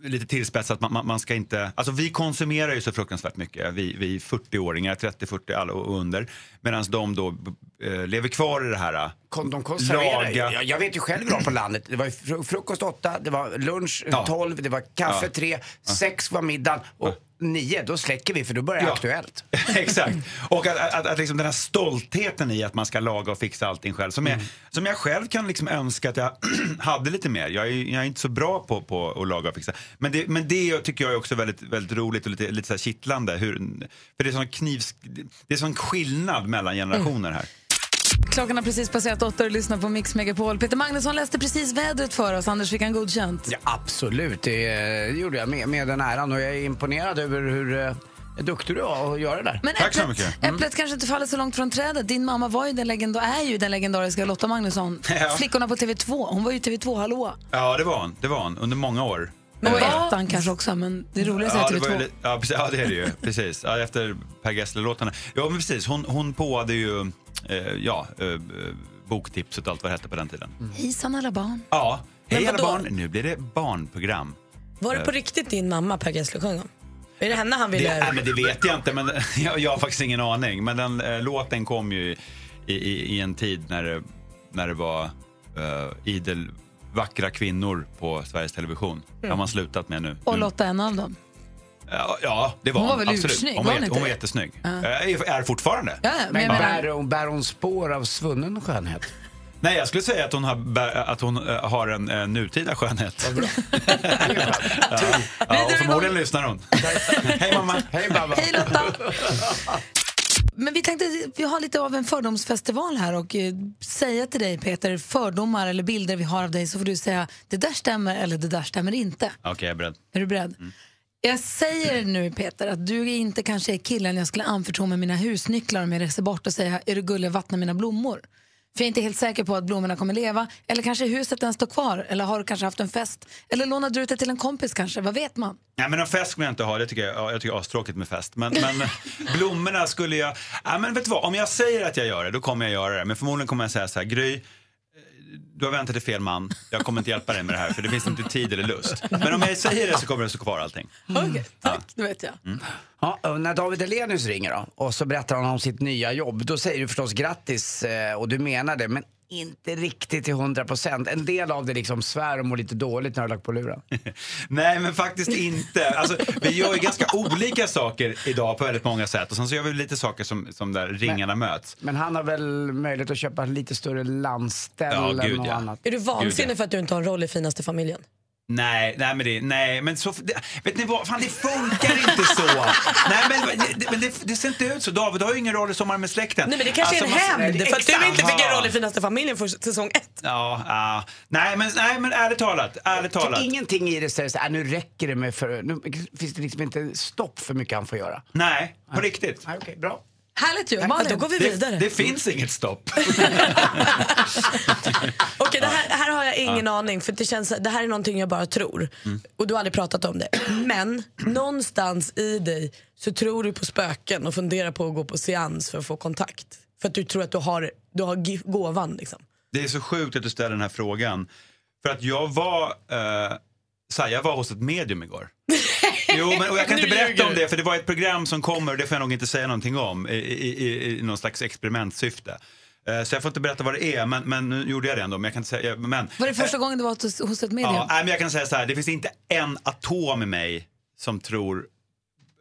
lite tillspetsat, man, man, man ska inte... Alltså vi konsumerar ju så fruktansvärt mycket, vi, vi 40-åringar, 30-40 alla och under. Medan de då eh, lever kvar i det här. De konserverar ju. Laga. Jag, jag vet ju själv hur det var på landet. Det var ju fru- frukost åtta, det var lunch Ja. tolv, det var kaffe Ja. tre, sex var middagen och nio då släcker vi för då börjar Ja. Aktuellt. Exakt. Och att, att, att liksom den här stoltheten i att man ska laga och fixa allting själv. Som, jag, som jag själv kan liksom önska att jag hade lite mer. Jag är, jag är inte så bra på, på att laga och fixa. Men det, men det tycker jag är också väldigt, väldigt roligt och lite, lite så här kittlande. Hur, för det är sån knivs... Det är sån skillnad mellan generationer här. Klockan har precis passerat åtta och lyssnar på Mix Megapol. Peter Magnusson läste precis vädret för oss. Anders, fick han godkänt? Ja, absolut, det gjorde jag med, med den äran och jag är imponerad över hur eh, duktig du var att göra det där. Men äpplet, äpplet kanske inte faller så långt från trädet. Din mamma var ju den legenda- är ju den legendariska Lotta Magnusson. Ja. Flickorna på TV2. Hon var ju TV2 hallå. Ja, det var hon. Det var hon. Under många år. Och Eh, ettan kanske också, men det roligaste Ja, är det var ju TV2. li- ja, precis, ja, det är det ju. Precis. Ja, efter Per Gessle-låtarna. Ja, men precis. Hon, hon påade ju eh, ja, eh, boktipset och allt vad det hette på den tiden. Hejsan alla barn. Ja, hej Men alla barn. Nu blir det barnprogram. Var det på Eh, riktigt din mamma Per Gessle sjöng om? Är det henne han Det, ville... nej, men det vet jag inte, men jag, jag har faktiskt ingen aning. Men den eh, låten kom ju i, i, i en tid när det, när det var eh, idel vackra kvinnor på Sveriges Television. Det har man slutat med nu. Och nu. Lotta en av dem. Ja, ja, det var Hon hon. var väl absolut. ursnygg, Hon var var, hon var det? jättesnygg. Ja. Är fortfarande. Ja, men Men bär, hon, bär hon spår av svunnen skönhet? Nej, jag skulle säga att hon har, att hon, eh, har en eh, nutida skönhet. ja, ja, och förmodligen lyssnar hon. Hej mamma. Hej mamma. Hej Lotta! Men vi tänkte, vi har lite av en fördomsfestival här och eh, säga till dig Peter, fördomar eller bilder vi har av dig så får du säga det där stämmer eller det där stämmer inte. Okej, jag är beredd. Är du beredd? Jag säger nu Peter att du inte kanske är killen jag skulle anförtro med mina husnycklar om jag reser bort och säga är du gullig vattna mina blommor? För jag är inte helt säker på att blommorna kommer leva. Eller kanske huset ens står kvar. Eller har du kanske haft en fest? Eller lånade du ut det till en kompis kanske? Vad vet man? Nej, men en fest vill jag inte ha. Det tycker jag, ja, jag tycker astråkigt med fest. Men, men blommorna skulle jag... Ja, men vet du vad? Om jag säger att jag gör det, då kommer jag göra det. Men förmodligen kommer jag säga så här, Gry, du har väntat till fel man. Jag kommer inte hjälpa dig med det här, för det finns inte tid eller lust. Men om jag säger det så kommer det stå kvar allting. Okej, tack. Det vet jag. Ja, och när David Elenius ringer då, och så berättar han om sitt nya jobb, då säger du förstås grattis eh, och du menar det, men inte riktigt till 100 procent. En del av det liksom svär och mår lite dåligt när du har lagt på luren. Nej, men faktiskt inte. Alltså, vi gör ju ganska olika saker idag på väldigt många sätt. Och sen så gör vi lite saker som, som där ringarna möts. Men han har väl möjlighet att köpa lite större landställen Ja, gud, och ja. annat. Är du vansinnig Gud, för att du inte har en roll i finaste familjen? Nej, nej men det, nej men så, det, vet ni vad, fan det funkar inte så. nej men, det, men det, det ser inte ut så. David har ju ingen roll i Sommar med släkten. Nej men det kanske Alltså, är en man- hämnd för att du inte fick en roll i finaste familjen för säsong ett. Ja, ja. Nej, men, nej men ärligt talat, ärligt talat. ingenting i det säger så här, "Äh, nu räcker det med för, nu finns det liksom inte stopp för mycket han får göra. Nej, på riktigt. Nej, okej, bra. Härligt ju. Ja, Malin? då går vi vidare. Det, det finns inget stopp. Okej, det här, här har jag ingen aning för det känns det här är någonting jag bara tror. Och du har aldrig pratat om det. Men någonstans i dig så tror du på spöken och funderar på att gå på seans för att få kontakt. För att du tror att du har, du har gåvan liksom. Det är så sjukt att du ställer den här frågan. För att jag var, eh, Så här, jag var hos ett medium igår. Jo, men, och jag kan inte berätta om det för det var ett program som kommer och det får jag nog inte säga någonting om i, i, i, någon slags experimentsyfte. Eh, Så jag får inte berätta vad det är, men, men nu gjorde jag det ändå. Men jag kan inte säga, men, Var det första gången du var hos, ett medium? Ja, men jag kan säga så här, det finns inte en atom i mig som tror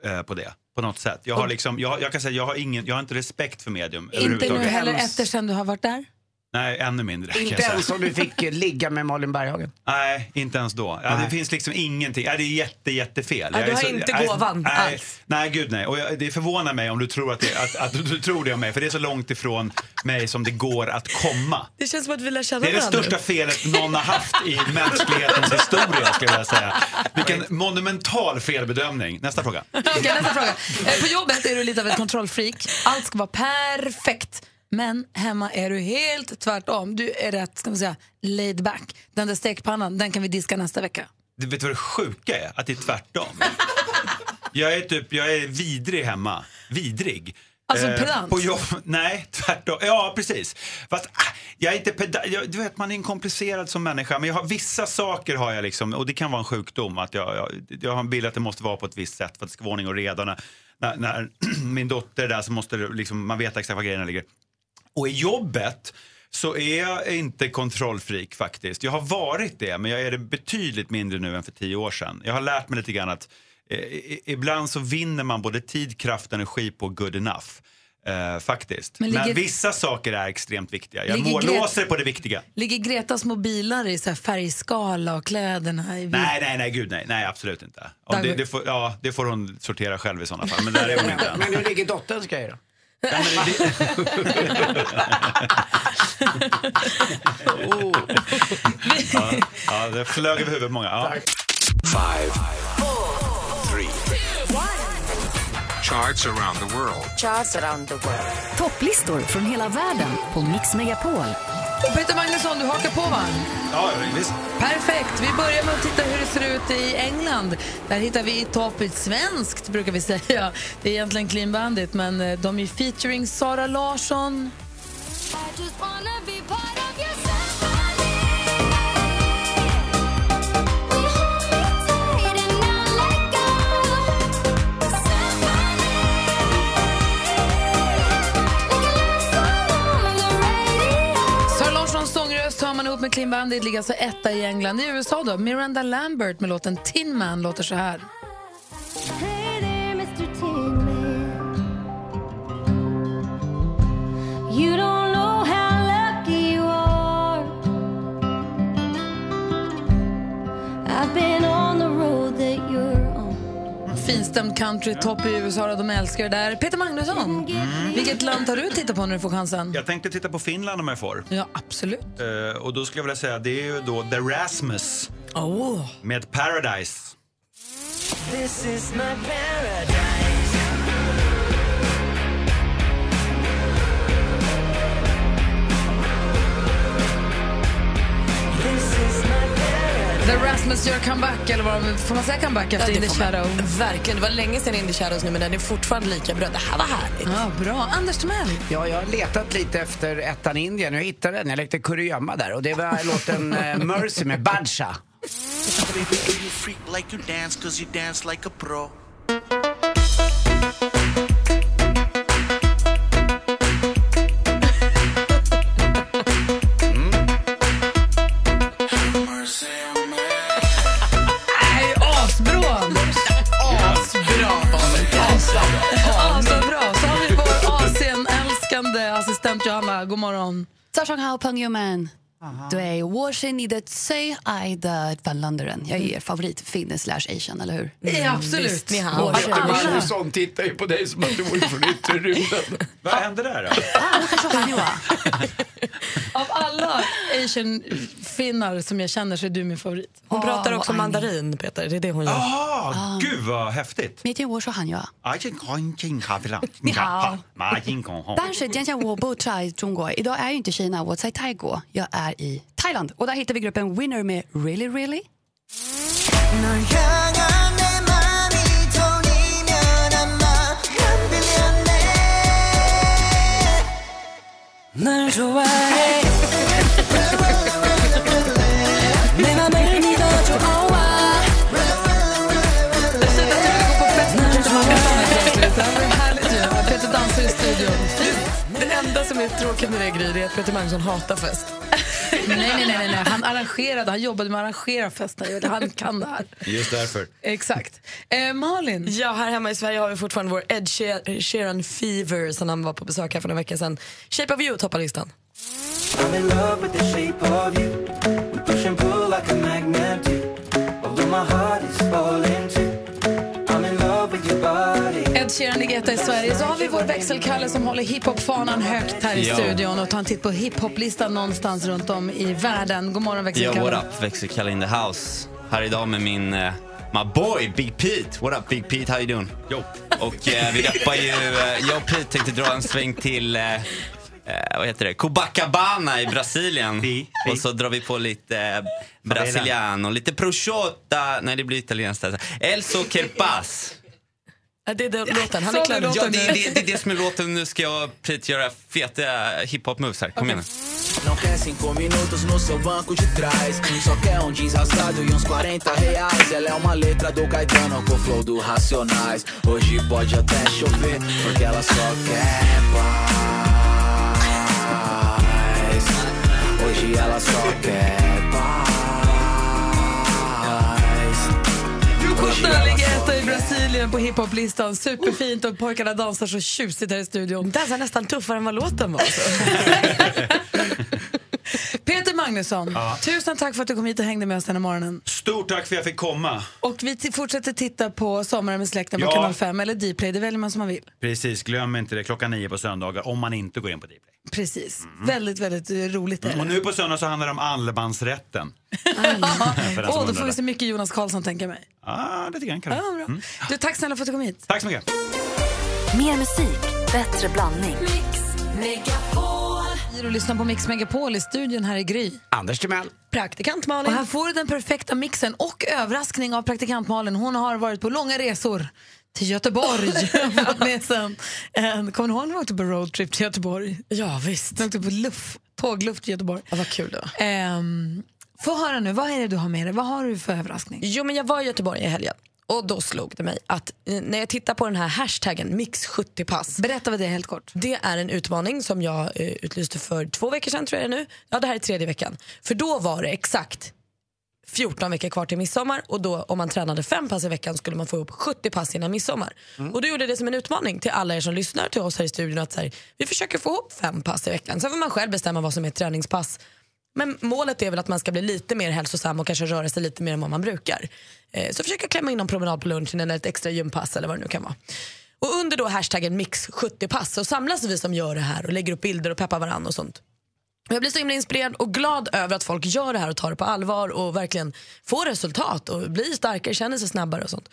eh, på det. På något sätt. Jag har, liksom, jag, jag kan säga, jag har, ingen, jag har inte respekt för medium inte nu heller efter sen du har varit där? Nej, ännu mindre. Inte ens om du fick eh, ligga med Malin Berghagen. Nej, inte ens då. Ja, det finns liksom ingenting. Ja, det är jätte, jättefel. Ja, du har så- inte nej, gåvan nej, alls. Nej, gud nej. Och jag, det förvånar mig om du tror att, det, att, att du, du tror det om mig. För det är så långt ifrån mig som det går att komma. Det känns som att vi lär känna Det är det största felet någon har haft i mänsklighetens historia skulle jag säga. Vilken monumental felbedömning. Nästa fråga. Okej, nästa fråga. Eh, På jobbet är du lite av ett kontrollfreak. Allt ska vara perfekt. Men hemma är du helt tvärtom. Du är rätt, ska man säga, laid back. Den där stekpannan, den kan vi diska nästa vecka. Du vet vad det sjuka är? Att det är tvärtom. Jag är typ, jag är vidrig hemma. Vidrig. Alltså Eh, pedant? På jobb, nej, tvärtom. Ja, precis. Fast ah, jag är inte pedant. Du vet, man är komplicerad som människa. Men jag har, vissa saker har jag liksom, och det kan vara en sjukdom. Att jag, jag, jag har en bild att det måste vara på ett visst sätt för att det ska vara ordning och reda. När, när, när min dotter är där så måste det liksom, man veta exakt var grejerna ligger. Och i jobbet så är jag inte kontrollfreak faktiskt. Jag har varit det, men jag är det betydligt mindre nu än för tio år sedan. Jag har lärt mig lite grann att eh, ibland så vinner man både tid, kraft och energi på good enough. Eh, faktiskt. Men Men, ligger- vissa saker är extremt viktiga. Jag Ligger mållåser på det viktiga. Ligger Gretas mobiler i så här färgskala och kläderna i Nej, nej, nej, gud nej. Nej, absolut inte. Det, det, får, ja, det får hon sortera själv i sådana fall. Men där är hon inte än. Men hur ligger dotterns grejer då? Ja, men det, ja, ja, det flög över huvudet på många. Ja. Five, three, charts around the world. Charts around the world. Topplistor från hela världen på Mix Megapol. Och Peter Magnusson, du hakar på va? Ja, visst. Perfekt. Vi börjar med att titta hur det ser ut i England. Där hittar vi topp svenskt, brukar vi säga. Det är egentligen Clean Bandit, men eh, de är featuring Sara Larsson. Sara tar man ihop med Clean Bandit, ligger alltså etta i England. I USA då, Miranda Lambert med låten Tin Man låter så här. You don't know how lucky you are. I've been Finstämd country, topp i USA, och de älskar det där. Peter Magnusson, vilket land tar du att titta på när du får chansen? Jag tänkte titta på Finland om jag får. Ja, absolut. Eh, och då skulle jag vilja säga, det är ju då The Rasmus Oh. med Paradise. This is my paradise. Rasmus gör comeback, eller vad de- får man säga comeback efter Ja, In the. Shadow? Verkligen. Det var länge sedan In the Shadows nu men den är fortfarande lika bra. Det här var härligt. Ja, bra. Anders Timell. Ja, jag har letat lite efter ettan Indien och jag hittade den. Jag lekte kurragömma där och det var låten eh, Mercy med Badshah. assistent Johanna. God morgon. 早上好，朋友们。对，我是你的最爱的finländaren. Jag är er favorit finne slash asian, eller hur? Ja, absolut. Visst, Ni har. Vår Alla. kärlek. Magnusson tittar ju på dig som att du vore från yttre rymden. Vad hände där då? Av alla asian-finnar som jag känner så är du min favorit. Hon Åh, pratar också Annie. mandarin, Peter. Det är det hon gör. Jaha, gud vad häftigt. 明天我说韩语啊。你好。马英公但是今天我不在中国，idag är jag inte i Kina, jag är i Taiko. Jag är i Thailand och där hittar vi gruppen Winner med Really Really. 널 좋아해 내 맘을 믿어줘 와 널 좋아해 Peter dansar i studion. Det enda som är tråkigt med det Gry, är att Peter Magnusson hatar fest nej, nej, nej, nej. Han arrangerade, han jobbade med att arrangera festen. Han kan det här. Just därför. Exakt. Eh, Malin? Ja, här hemma i Sverige har vi fortfarande vår Ed Sheer- Sheeran Fever som han var på besök här för några veckor sedan. Shape of you toppar listan. I'm in love with the shape of you. We push and pull like a magnet do. Although my heart is falling Sheeran ligger etta i Sverige. Så har vi vår växelkalle som håller hiphop-fanan högt här i Ja. studion och tar en titt på hiphop-listan någonstans runt om i världen. God morgon Ja, växelkalle. what up, växelkalle in the house. Här idag med min, uh, my boy Big Pete. What up Big Pete, how you doing? Jo. Och eh, vi rappar ju, uh, jag och Pete tänkte dra en sväng till, eh, eh, vad heter det, Copacabana i Brasilien. Och så drar vi på lite uh, brasiliano, lite prosciutta, nej det blir italienskt. där. Elso Kerpas. Ja, det är den låten, han är Ja, klar. det, är- det, är- det är det som är låten. Nu ska jag Pete göra feta hiphop-moves här. Kom igen nu. Não quer cinco minutos no seu banco de trás. Só quer um jeans rasgado e uns 40 reais. Ela é uma letra do Caetano com flow do Racionais. Hoje pode até chover, porque ela só quer paz. Hoje ela só quer paz. Kosta ligger etta i Brasilien på hiphop-listan. Superfint och pojkarna dansar så tjusigt här i studion. Dansar nästan tuffare än vad låten var. Peter Magnusson, Ja. tusen tack för att du kom hit och hängde med oss den här morgonen. Stort tack för att jag fick komma. Och vi fortsätter titta på Sommaren med släkten på Ja. kanal 5 eller Dplay, det väljer man som man vill. Precis, glöm inte det. Klockan nio på söndagar om man inte går in på Dplay. Precis, väldigt, väldigt eh, roligt är Och det. nu på söndag så handlar det om allemansrätten. Åh, då undrar får vi se mycket Jonas Karlsson tänker mig. Ah, lite grann kanske. Ja, bra. Mm. Du, tack snälla för att du kom hit. Tack så mycket. Mer musik, bättre blandning. Du lyssnar på Mix Megapol i studion här i Gry. Anders Timell. Praktikant Malin. Och här får du den perfekta mixen och överraskning av praktikant Malin. Hon har varit på långa resor till Göteborg. fått med sig en- en- Kommer ni ihåg när vi åkte på roadtrip till Göteborg? Ja, visst. Vi åkte på luft, tågluft till Göteborg. Ja, vad kul det var. Ehm, få höra nu, vad är det du har med dig? Vad har du för överraskning? Jo, men jag var i Göteborg i helgen och då slog det mig att eh, när jag tittar på den här hashtaggen mix70pass. Berätta vad det är helt kort. Det är en utmaning som jag eh, utlyste för två veckor sedan tror jag nu. Ja, det här är tredje veckan. För då var det exakt 14 veckor kvar till midsommar och då om man tränade fem pass i veckan skulle man få ihop 70 pass innan midsommar. Och då gjorde det som en utmaning till alla er som lyssnar till oss här i studion att så här, vi försöker få ihop fem pass i veckan. Sen får man själv bestämma vad som är träningspass. Men målet är väl att man ska bli lite mer hälsosam och kanske röra sig lite mer än vad man brukar. Eh, så försöka klämma in någon promenad på lunchen eller ett extra gympass eller vad det nu kan vara. Och under då hashtaggen mix70pass så samlas vi som gör det här och lägger upp bilder och peppar varandra och sånt. Jag blir så himla inspirerad och glad över att folk gör det här och tar det på allvar och verkligen får resultat och blir starkare, känner sig snabbare och sånt.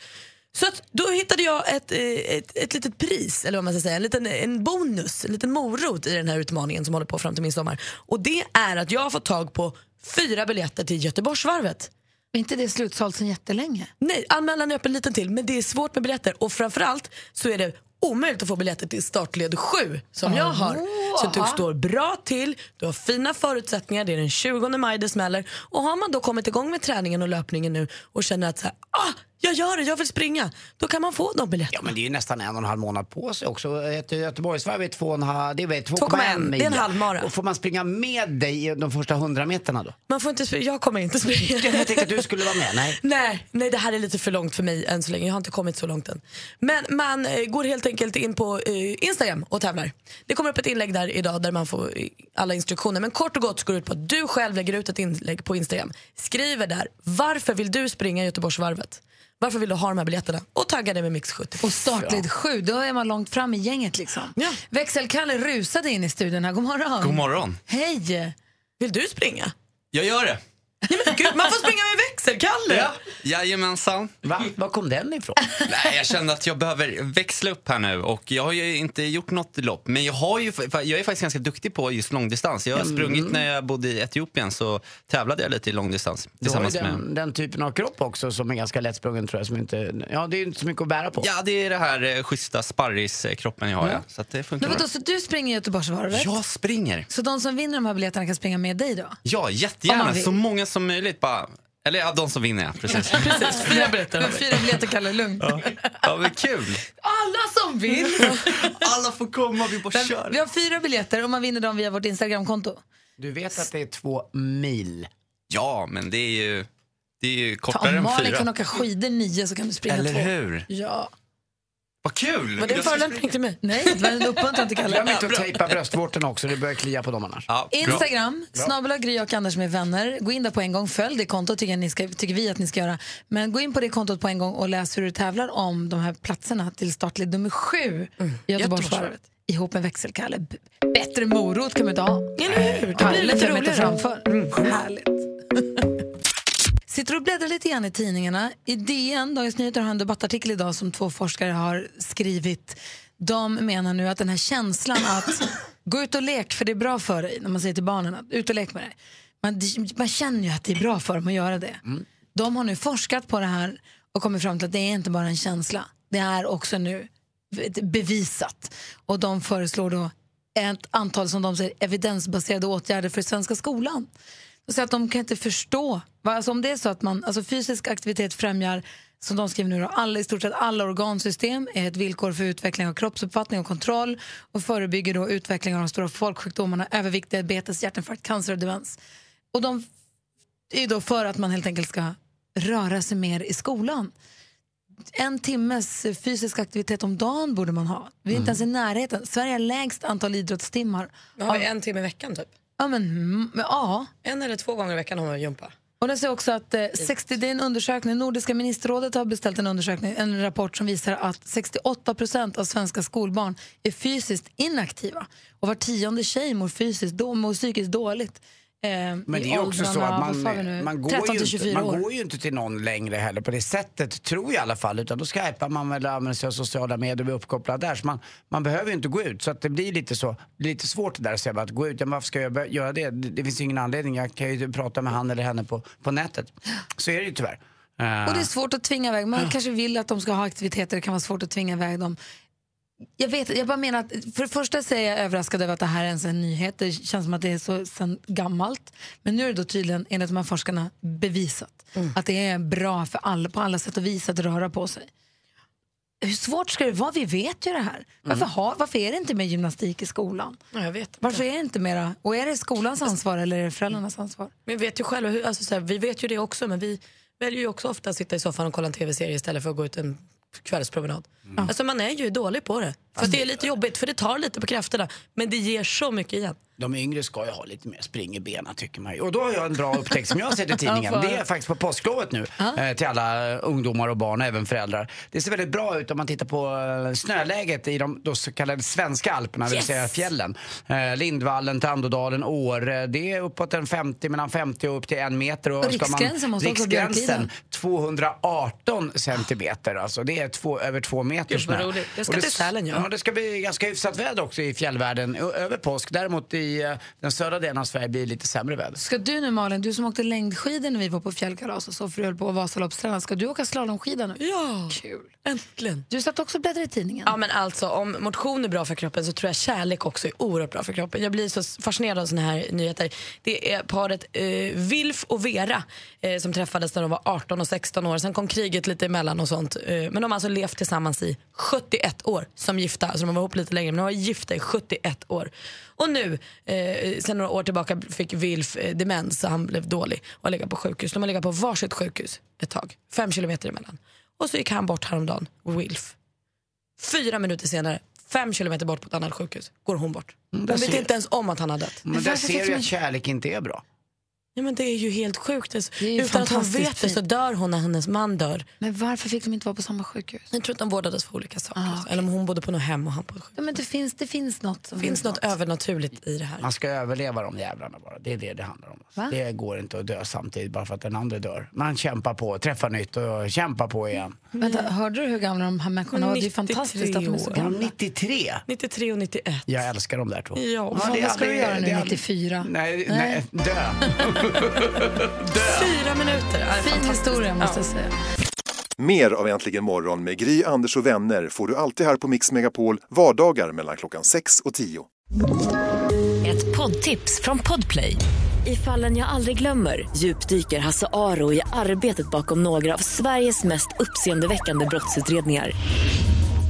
Så att då hittade jag ett, eh, ett, ett litet pris, eller vad man ska säga, en liten en bonus, en liten morot i den här utmaningen som håller på fram till midsommar. Och det är att jag har fått tag på fyra biljetter till Göteborgsvarvet. Är inte det slutsålt sedan jättelänge? Nej, anmälan är öppen liten till men det är svårt med biljetter och framförallt så är det omöjligt att få biljetter till startled 7 som jag har. Så du står bra till, du har fina förutsättningar, det är den 20 maj det smäller och har man då kommit igång med träningen och löpningen nu och känner att så här, ah, jag gör det, jag vill springa, då kan man få de biljetterna. Ja, men det är ju nästan en och en halv månad på sig också. Ett Göteborgsvarv är två och en halv- det är väl 2,1, 2,1 mil. det är en halvmara. Och får man springa med dig de första hundra meterna då? Man får inte springa, jag kommer inte springa. Jag tänkte att du skulle vara med. Nej. Nej, nej, det här är lite för långt för mig än så länge. Jag har inte kommit så långt än. Men man eh, går helt enkelt in på eh, Instagram och tävlar. Det kommer upp ett inlägg där idag där man får eh, alla instruktioner. Men kort och gott går det ut på att du själv lägger ut ett inlägg på Instagram. Skriver där, varför vill du springa Göteborgsvarvet? Varför vill du ha de här biljetterna? Och tagga det med Mix 70. Och startled 7, då är man långt fram i gänget liksom. Ja. Växelkalle rusade in i studion här. God morgon. God morgon. Hej! Vill du springa? Jag gör det. Gud, man får springa med växelkalle! Ja. Jajamensan. Va? Var kom den ifrån? Nej, jag kände att jag behöver växla upp här nu och jag har ju inte gjort något lopp men jag, har ju, jag är faktiskt ganska duktig på just långdistans. Jag har Mm. sprungit när jag bodde i Etiopien så tävlade jag lite i långdistans Du har ju tillsammans med den, den typen av kropp också som är ganska lättsprungen tror jag. Som inte, ja, det är ju inte så mycket att bära på. Ja, det är det här eh, schyssta sparriskroppen jag har. Ja. Så att det funkar Men vadå, så du springer Göteborgsvarvet? Jag springer. Så de som vinner de här biljetterna kan springa med dig då? Ja, jättegärna. Så många som möjligt bara. Eller ja, de som vinner ja, precis. Precis, fyra biljetter. Fyra biljetter, Kalle, lugnt. Ja, men kul. Alla som vill! Alla får komma, vi bara kör. Vi har fyra biljetter och man vinner dem via vårt Instagramkonto. Du vet att det är två mil? Ja, men det är ju, det är ju Ta, kortare om än Malin fyra. kan åka skidor nio så kan du springa Eller två. hur? Ja. Vad kul! Var det en förolämpning till mig? Nej, det var en uppmuntran till Kalle. Glöm inte att tejpa bröstvårtorna också, det börjar klia på dem annars. Instagram, Bra. snabel Gry och Anders med vänner. Gå in där på en gång, följ det kontot tycker, ni ska, tycker vi att ni ska göra. Men gå in på det kontot på en gång och läs hur du tävlar om de här platserna till startled nummer sju i Göteborgsvarvet. Ihop med växelkalle. B- Bättre morot kan man inte ha. Eller hur? Det blir lite roligare. framför. Härligt. Sitter och bläddrar lite grann i tidningarna. I DN, Dagens Nyheter, har en debattartikel idag som två forskare har skrivit. De menar nu att den här känslan att gå ut och lek för det är bra för dig, när man säger till barnen att ut och lek med dig. Man, man känner ju att det är bra för dem att göra det. De har nu forskat på det här och kommit fram till att det är inte bara en känsla. Det är också nu bevisat. Och de föreslår då ett antal som de säger evidensbaserade åtgärder för svenska skolan. De säger att de kan inte förstå. Va, Alltså om det är så att man, alltså fysisk aktivitet främjar, som de skriver nu, då, alla, i stort sett alla organsystem är ett villkor för utveckling av kroppsuppfattning och kontroll och förebygger då utveckling av de stora folksjukdomarna övervikt, diabetes, hjärtinfarkt, cancer och demens. Och de är då för att man helt enkelt ska röra sig mer i skolan. En timmes fysisk aktivitet om dagen borde man ha. Vi är inte ens i närheten. Sverige har lägst antal idrottstimmar. Vi har en timme i veckan typ. Ja, men, ja. En eller två gånger i veckan har man gympa. Och det säger också att eh, 60, det är en undersökning, Nordiska ministerrådet har beställt en undersökning, en rapport som visar att 68 procent av svenska skolbarn är fysiskt inaktiva. Och var tionde tjej mår, fysiskt, då, mår psykiskt dåligt. Eh, Men det är också så att man, man, går 13 ju till 24 inte, man år. går ju inte till någon längre heller på det sättet, tror jag i alla fall. Utan då skypar man eller använder sig av sociala medier och blir uppkopplad där. Så man, man behöver ju inte gå ut. Så att det blir lite så, lite svårt det där att säga att gå ut. Ja, varför ska jag göra det? det? Det finns ju ingen anledning. Jag kan ju prata med han eller henne på, på nätet. Så är det ju tyvärr. Eh, Och det är svårt att tvinga iväg. Man kanske vill att de ska ha aktiviteter, det kan vara svårt att tvinga iväg dem. Jag, vet, jag bara menar att för det första så är jag överraskad över att det här är ens en nyhet. Det känns som att det är så sen gammalt. Men nu är det då tydligen, enligt de här forskarna, bevisat att det är bra för alla, på alla sätt och vis att röra på sig. Hur svårt ska det vara? Vi vet ju det här. Varför, har, varför är det inte mer gymnastik i skolan? Ja, jag vet. Varför är det inte mera? Och är det skolans ansvar eller är det föräldrarnas ansvar? Men vi vet ju själva, hur, alltså, så här, vi vet ju det också men vi väljer ju också ofta att sitta i soffan och kolla en tv-serie istället för att gå ut en kvällspromenad. Alltså man är ju dålig på det. För det är lite jobbigt för det tar lite på krafterna men det ger så mycket igen. De yngre ska ju ha lite mer spring i benen tycker man ju. Och då har jag en bra upptäckt som jag har sett i tidningen. Det är faktiskt på påsklovet nu eh, till alla ungdomar och barn och även föräldrar. Det ser väldigt bra ut om man tittar på eh, snöläget i de då så kallade svenska alperna, det vill Yes! säga fjällen. Eh, Lindvallen, Tandådalen, Åre. Det är uppåt en 50, mellan 50 och upp till en meter. Och riksgränsen måste också vara Riksgränsen Björkliden. 218 centimeter. Alltså det är två, över två meter snö. Jag ska Och det- till Sälen, ja. ja. Det ska bli ganska hyfsat väder också i fjällvärlden över påsk. Däremot i eh, den södra delen av Sverige blir det lite sämre väder. Ska du nu Malin, du som åkte längdskidor när vi var på fjällkalas och så för du höll på Vasaloppstränaren, ska du åka slalomskida nu? Ja, Kul. äntligen. Du satt också och bläddrade i tidningen. Ja men alltså om motion är bra för kroppen så tror jag kärlek också är oerhört bra för kroppen. Jag blir så fascinerad av såna här nyheter. Det är paret eh, Wilf och Vera eh, som träffades när de var 18 och 16 år. Sen kom kriget lite emellan och sånt. Eh, men de har alltså levt tillsammans i 71 år som gifta. Alltså de var ihop lite längre men de var gifta i 71 år. Och nu, eh, sen några år tillbaka fick Wilf eh, demens så han blev dålig och har legat på sjukhus. De har legat på varsitt sjukhus ett tag, fem kilometer emellan. Och så gick han bort häromdagen, Wilf. Fyra minuter senare, fem kilometer bort på ett annat sjukhus, går hon bort. Hon där vet inte ens om att han har dött. Men där ser du att kärlek inte är bra. Ja, men det är ju helt sjukt. Alltså, ju Utan att hon vet det så dör hon när hennes man dör. Men varför fick de inte vara på samma sjukhus? Jag tror att de vårdades för olika saker. Ah, okej. Eller om hon bodde på något hem och han på ett sjukhus. Ja, men det finns, det finns något. Som Det finns något övernaturligt i det här. Man ska överleva de jävlarna bara. Det är det det handlar om. Va? Det går inte att dö samtidigt bara för att den andra dör. Man kämpar på, träffar nytt och kämpar på igen. Vänta, hörde du hur gamla de här människorna var? Det är 93 fantastiskt att de är så gamla. 93! 93 och 91. Jag älskar de där två. Ja, vad ska du göra nu det är aldrig- 94? Nej, Nej. nej, dö. Fyra minuter. Fin historia måste jag Ja. säga. Mer av Äntligen morgon med Gry, Anders och vänner får du alltid här på Mix Megapol vardagar mellan klockan 6 och 10. Ett poddtips från Podplay. I fallen jag aldrig glömmer djupdyker Hasse Aro i arbetet bakom några av Sveriges mest uppseendeväckande brottsutredningar.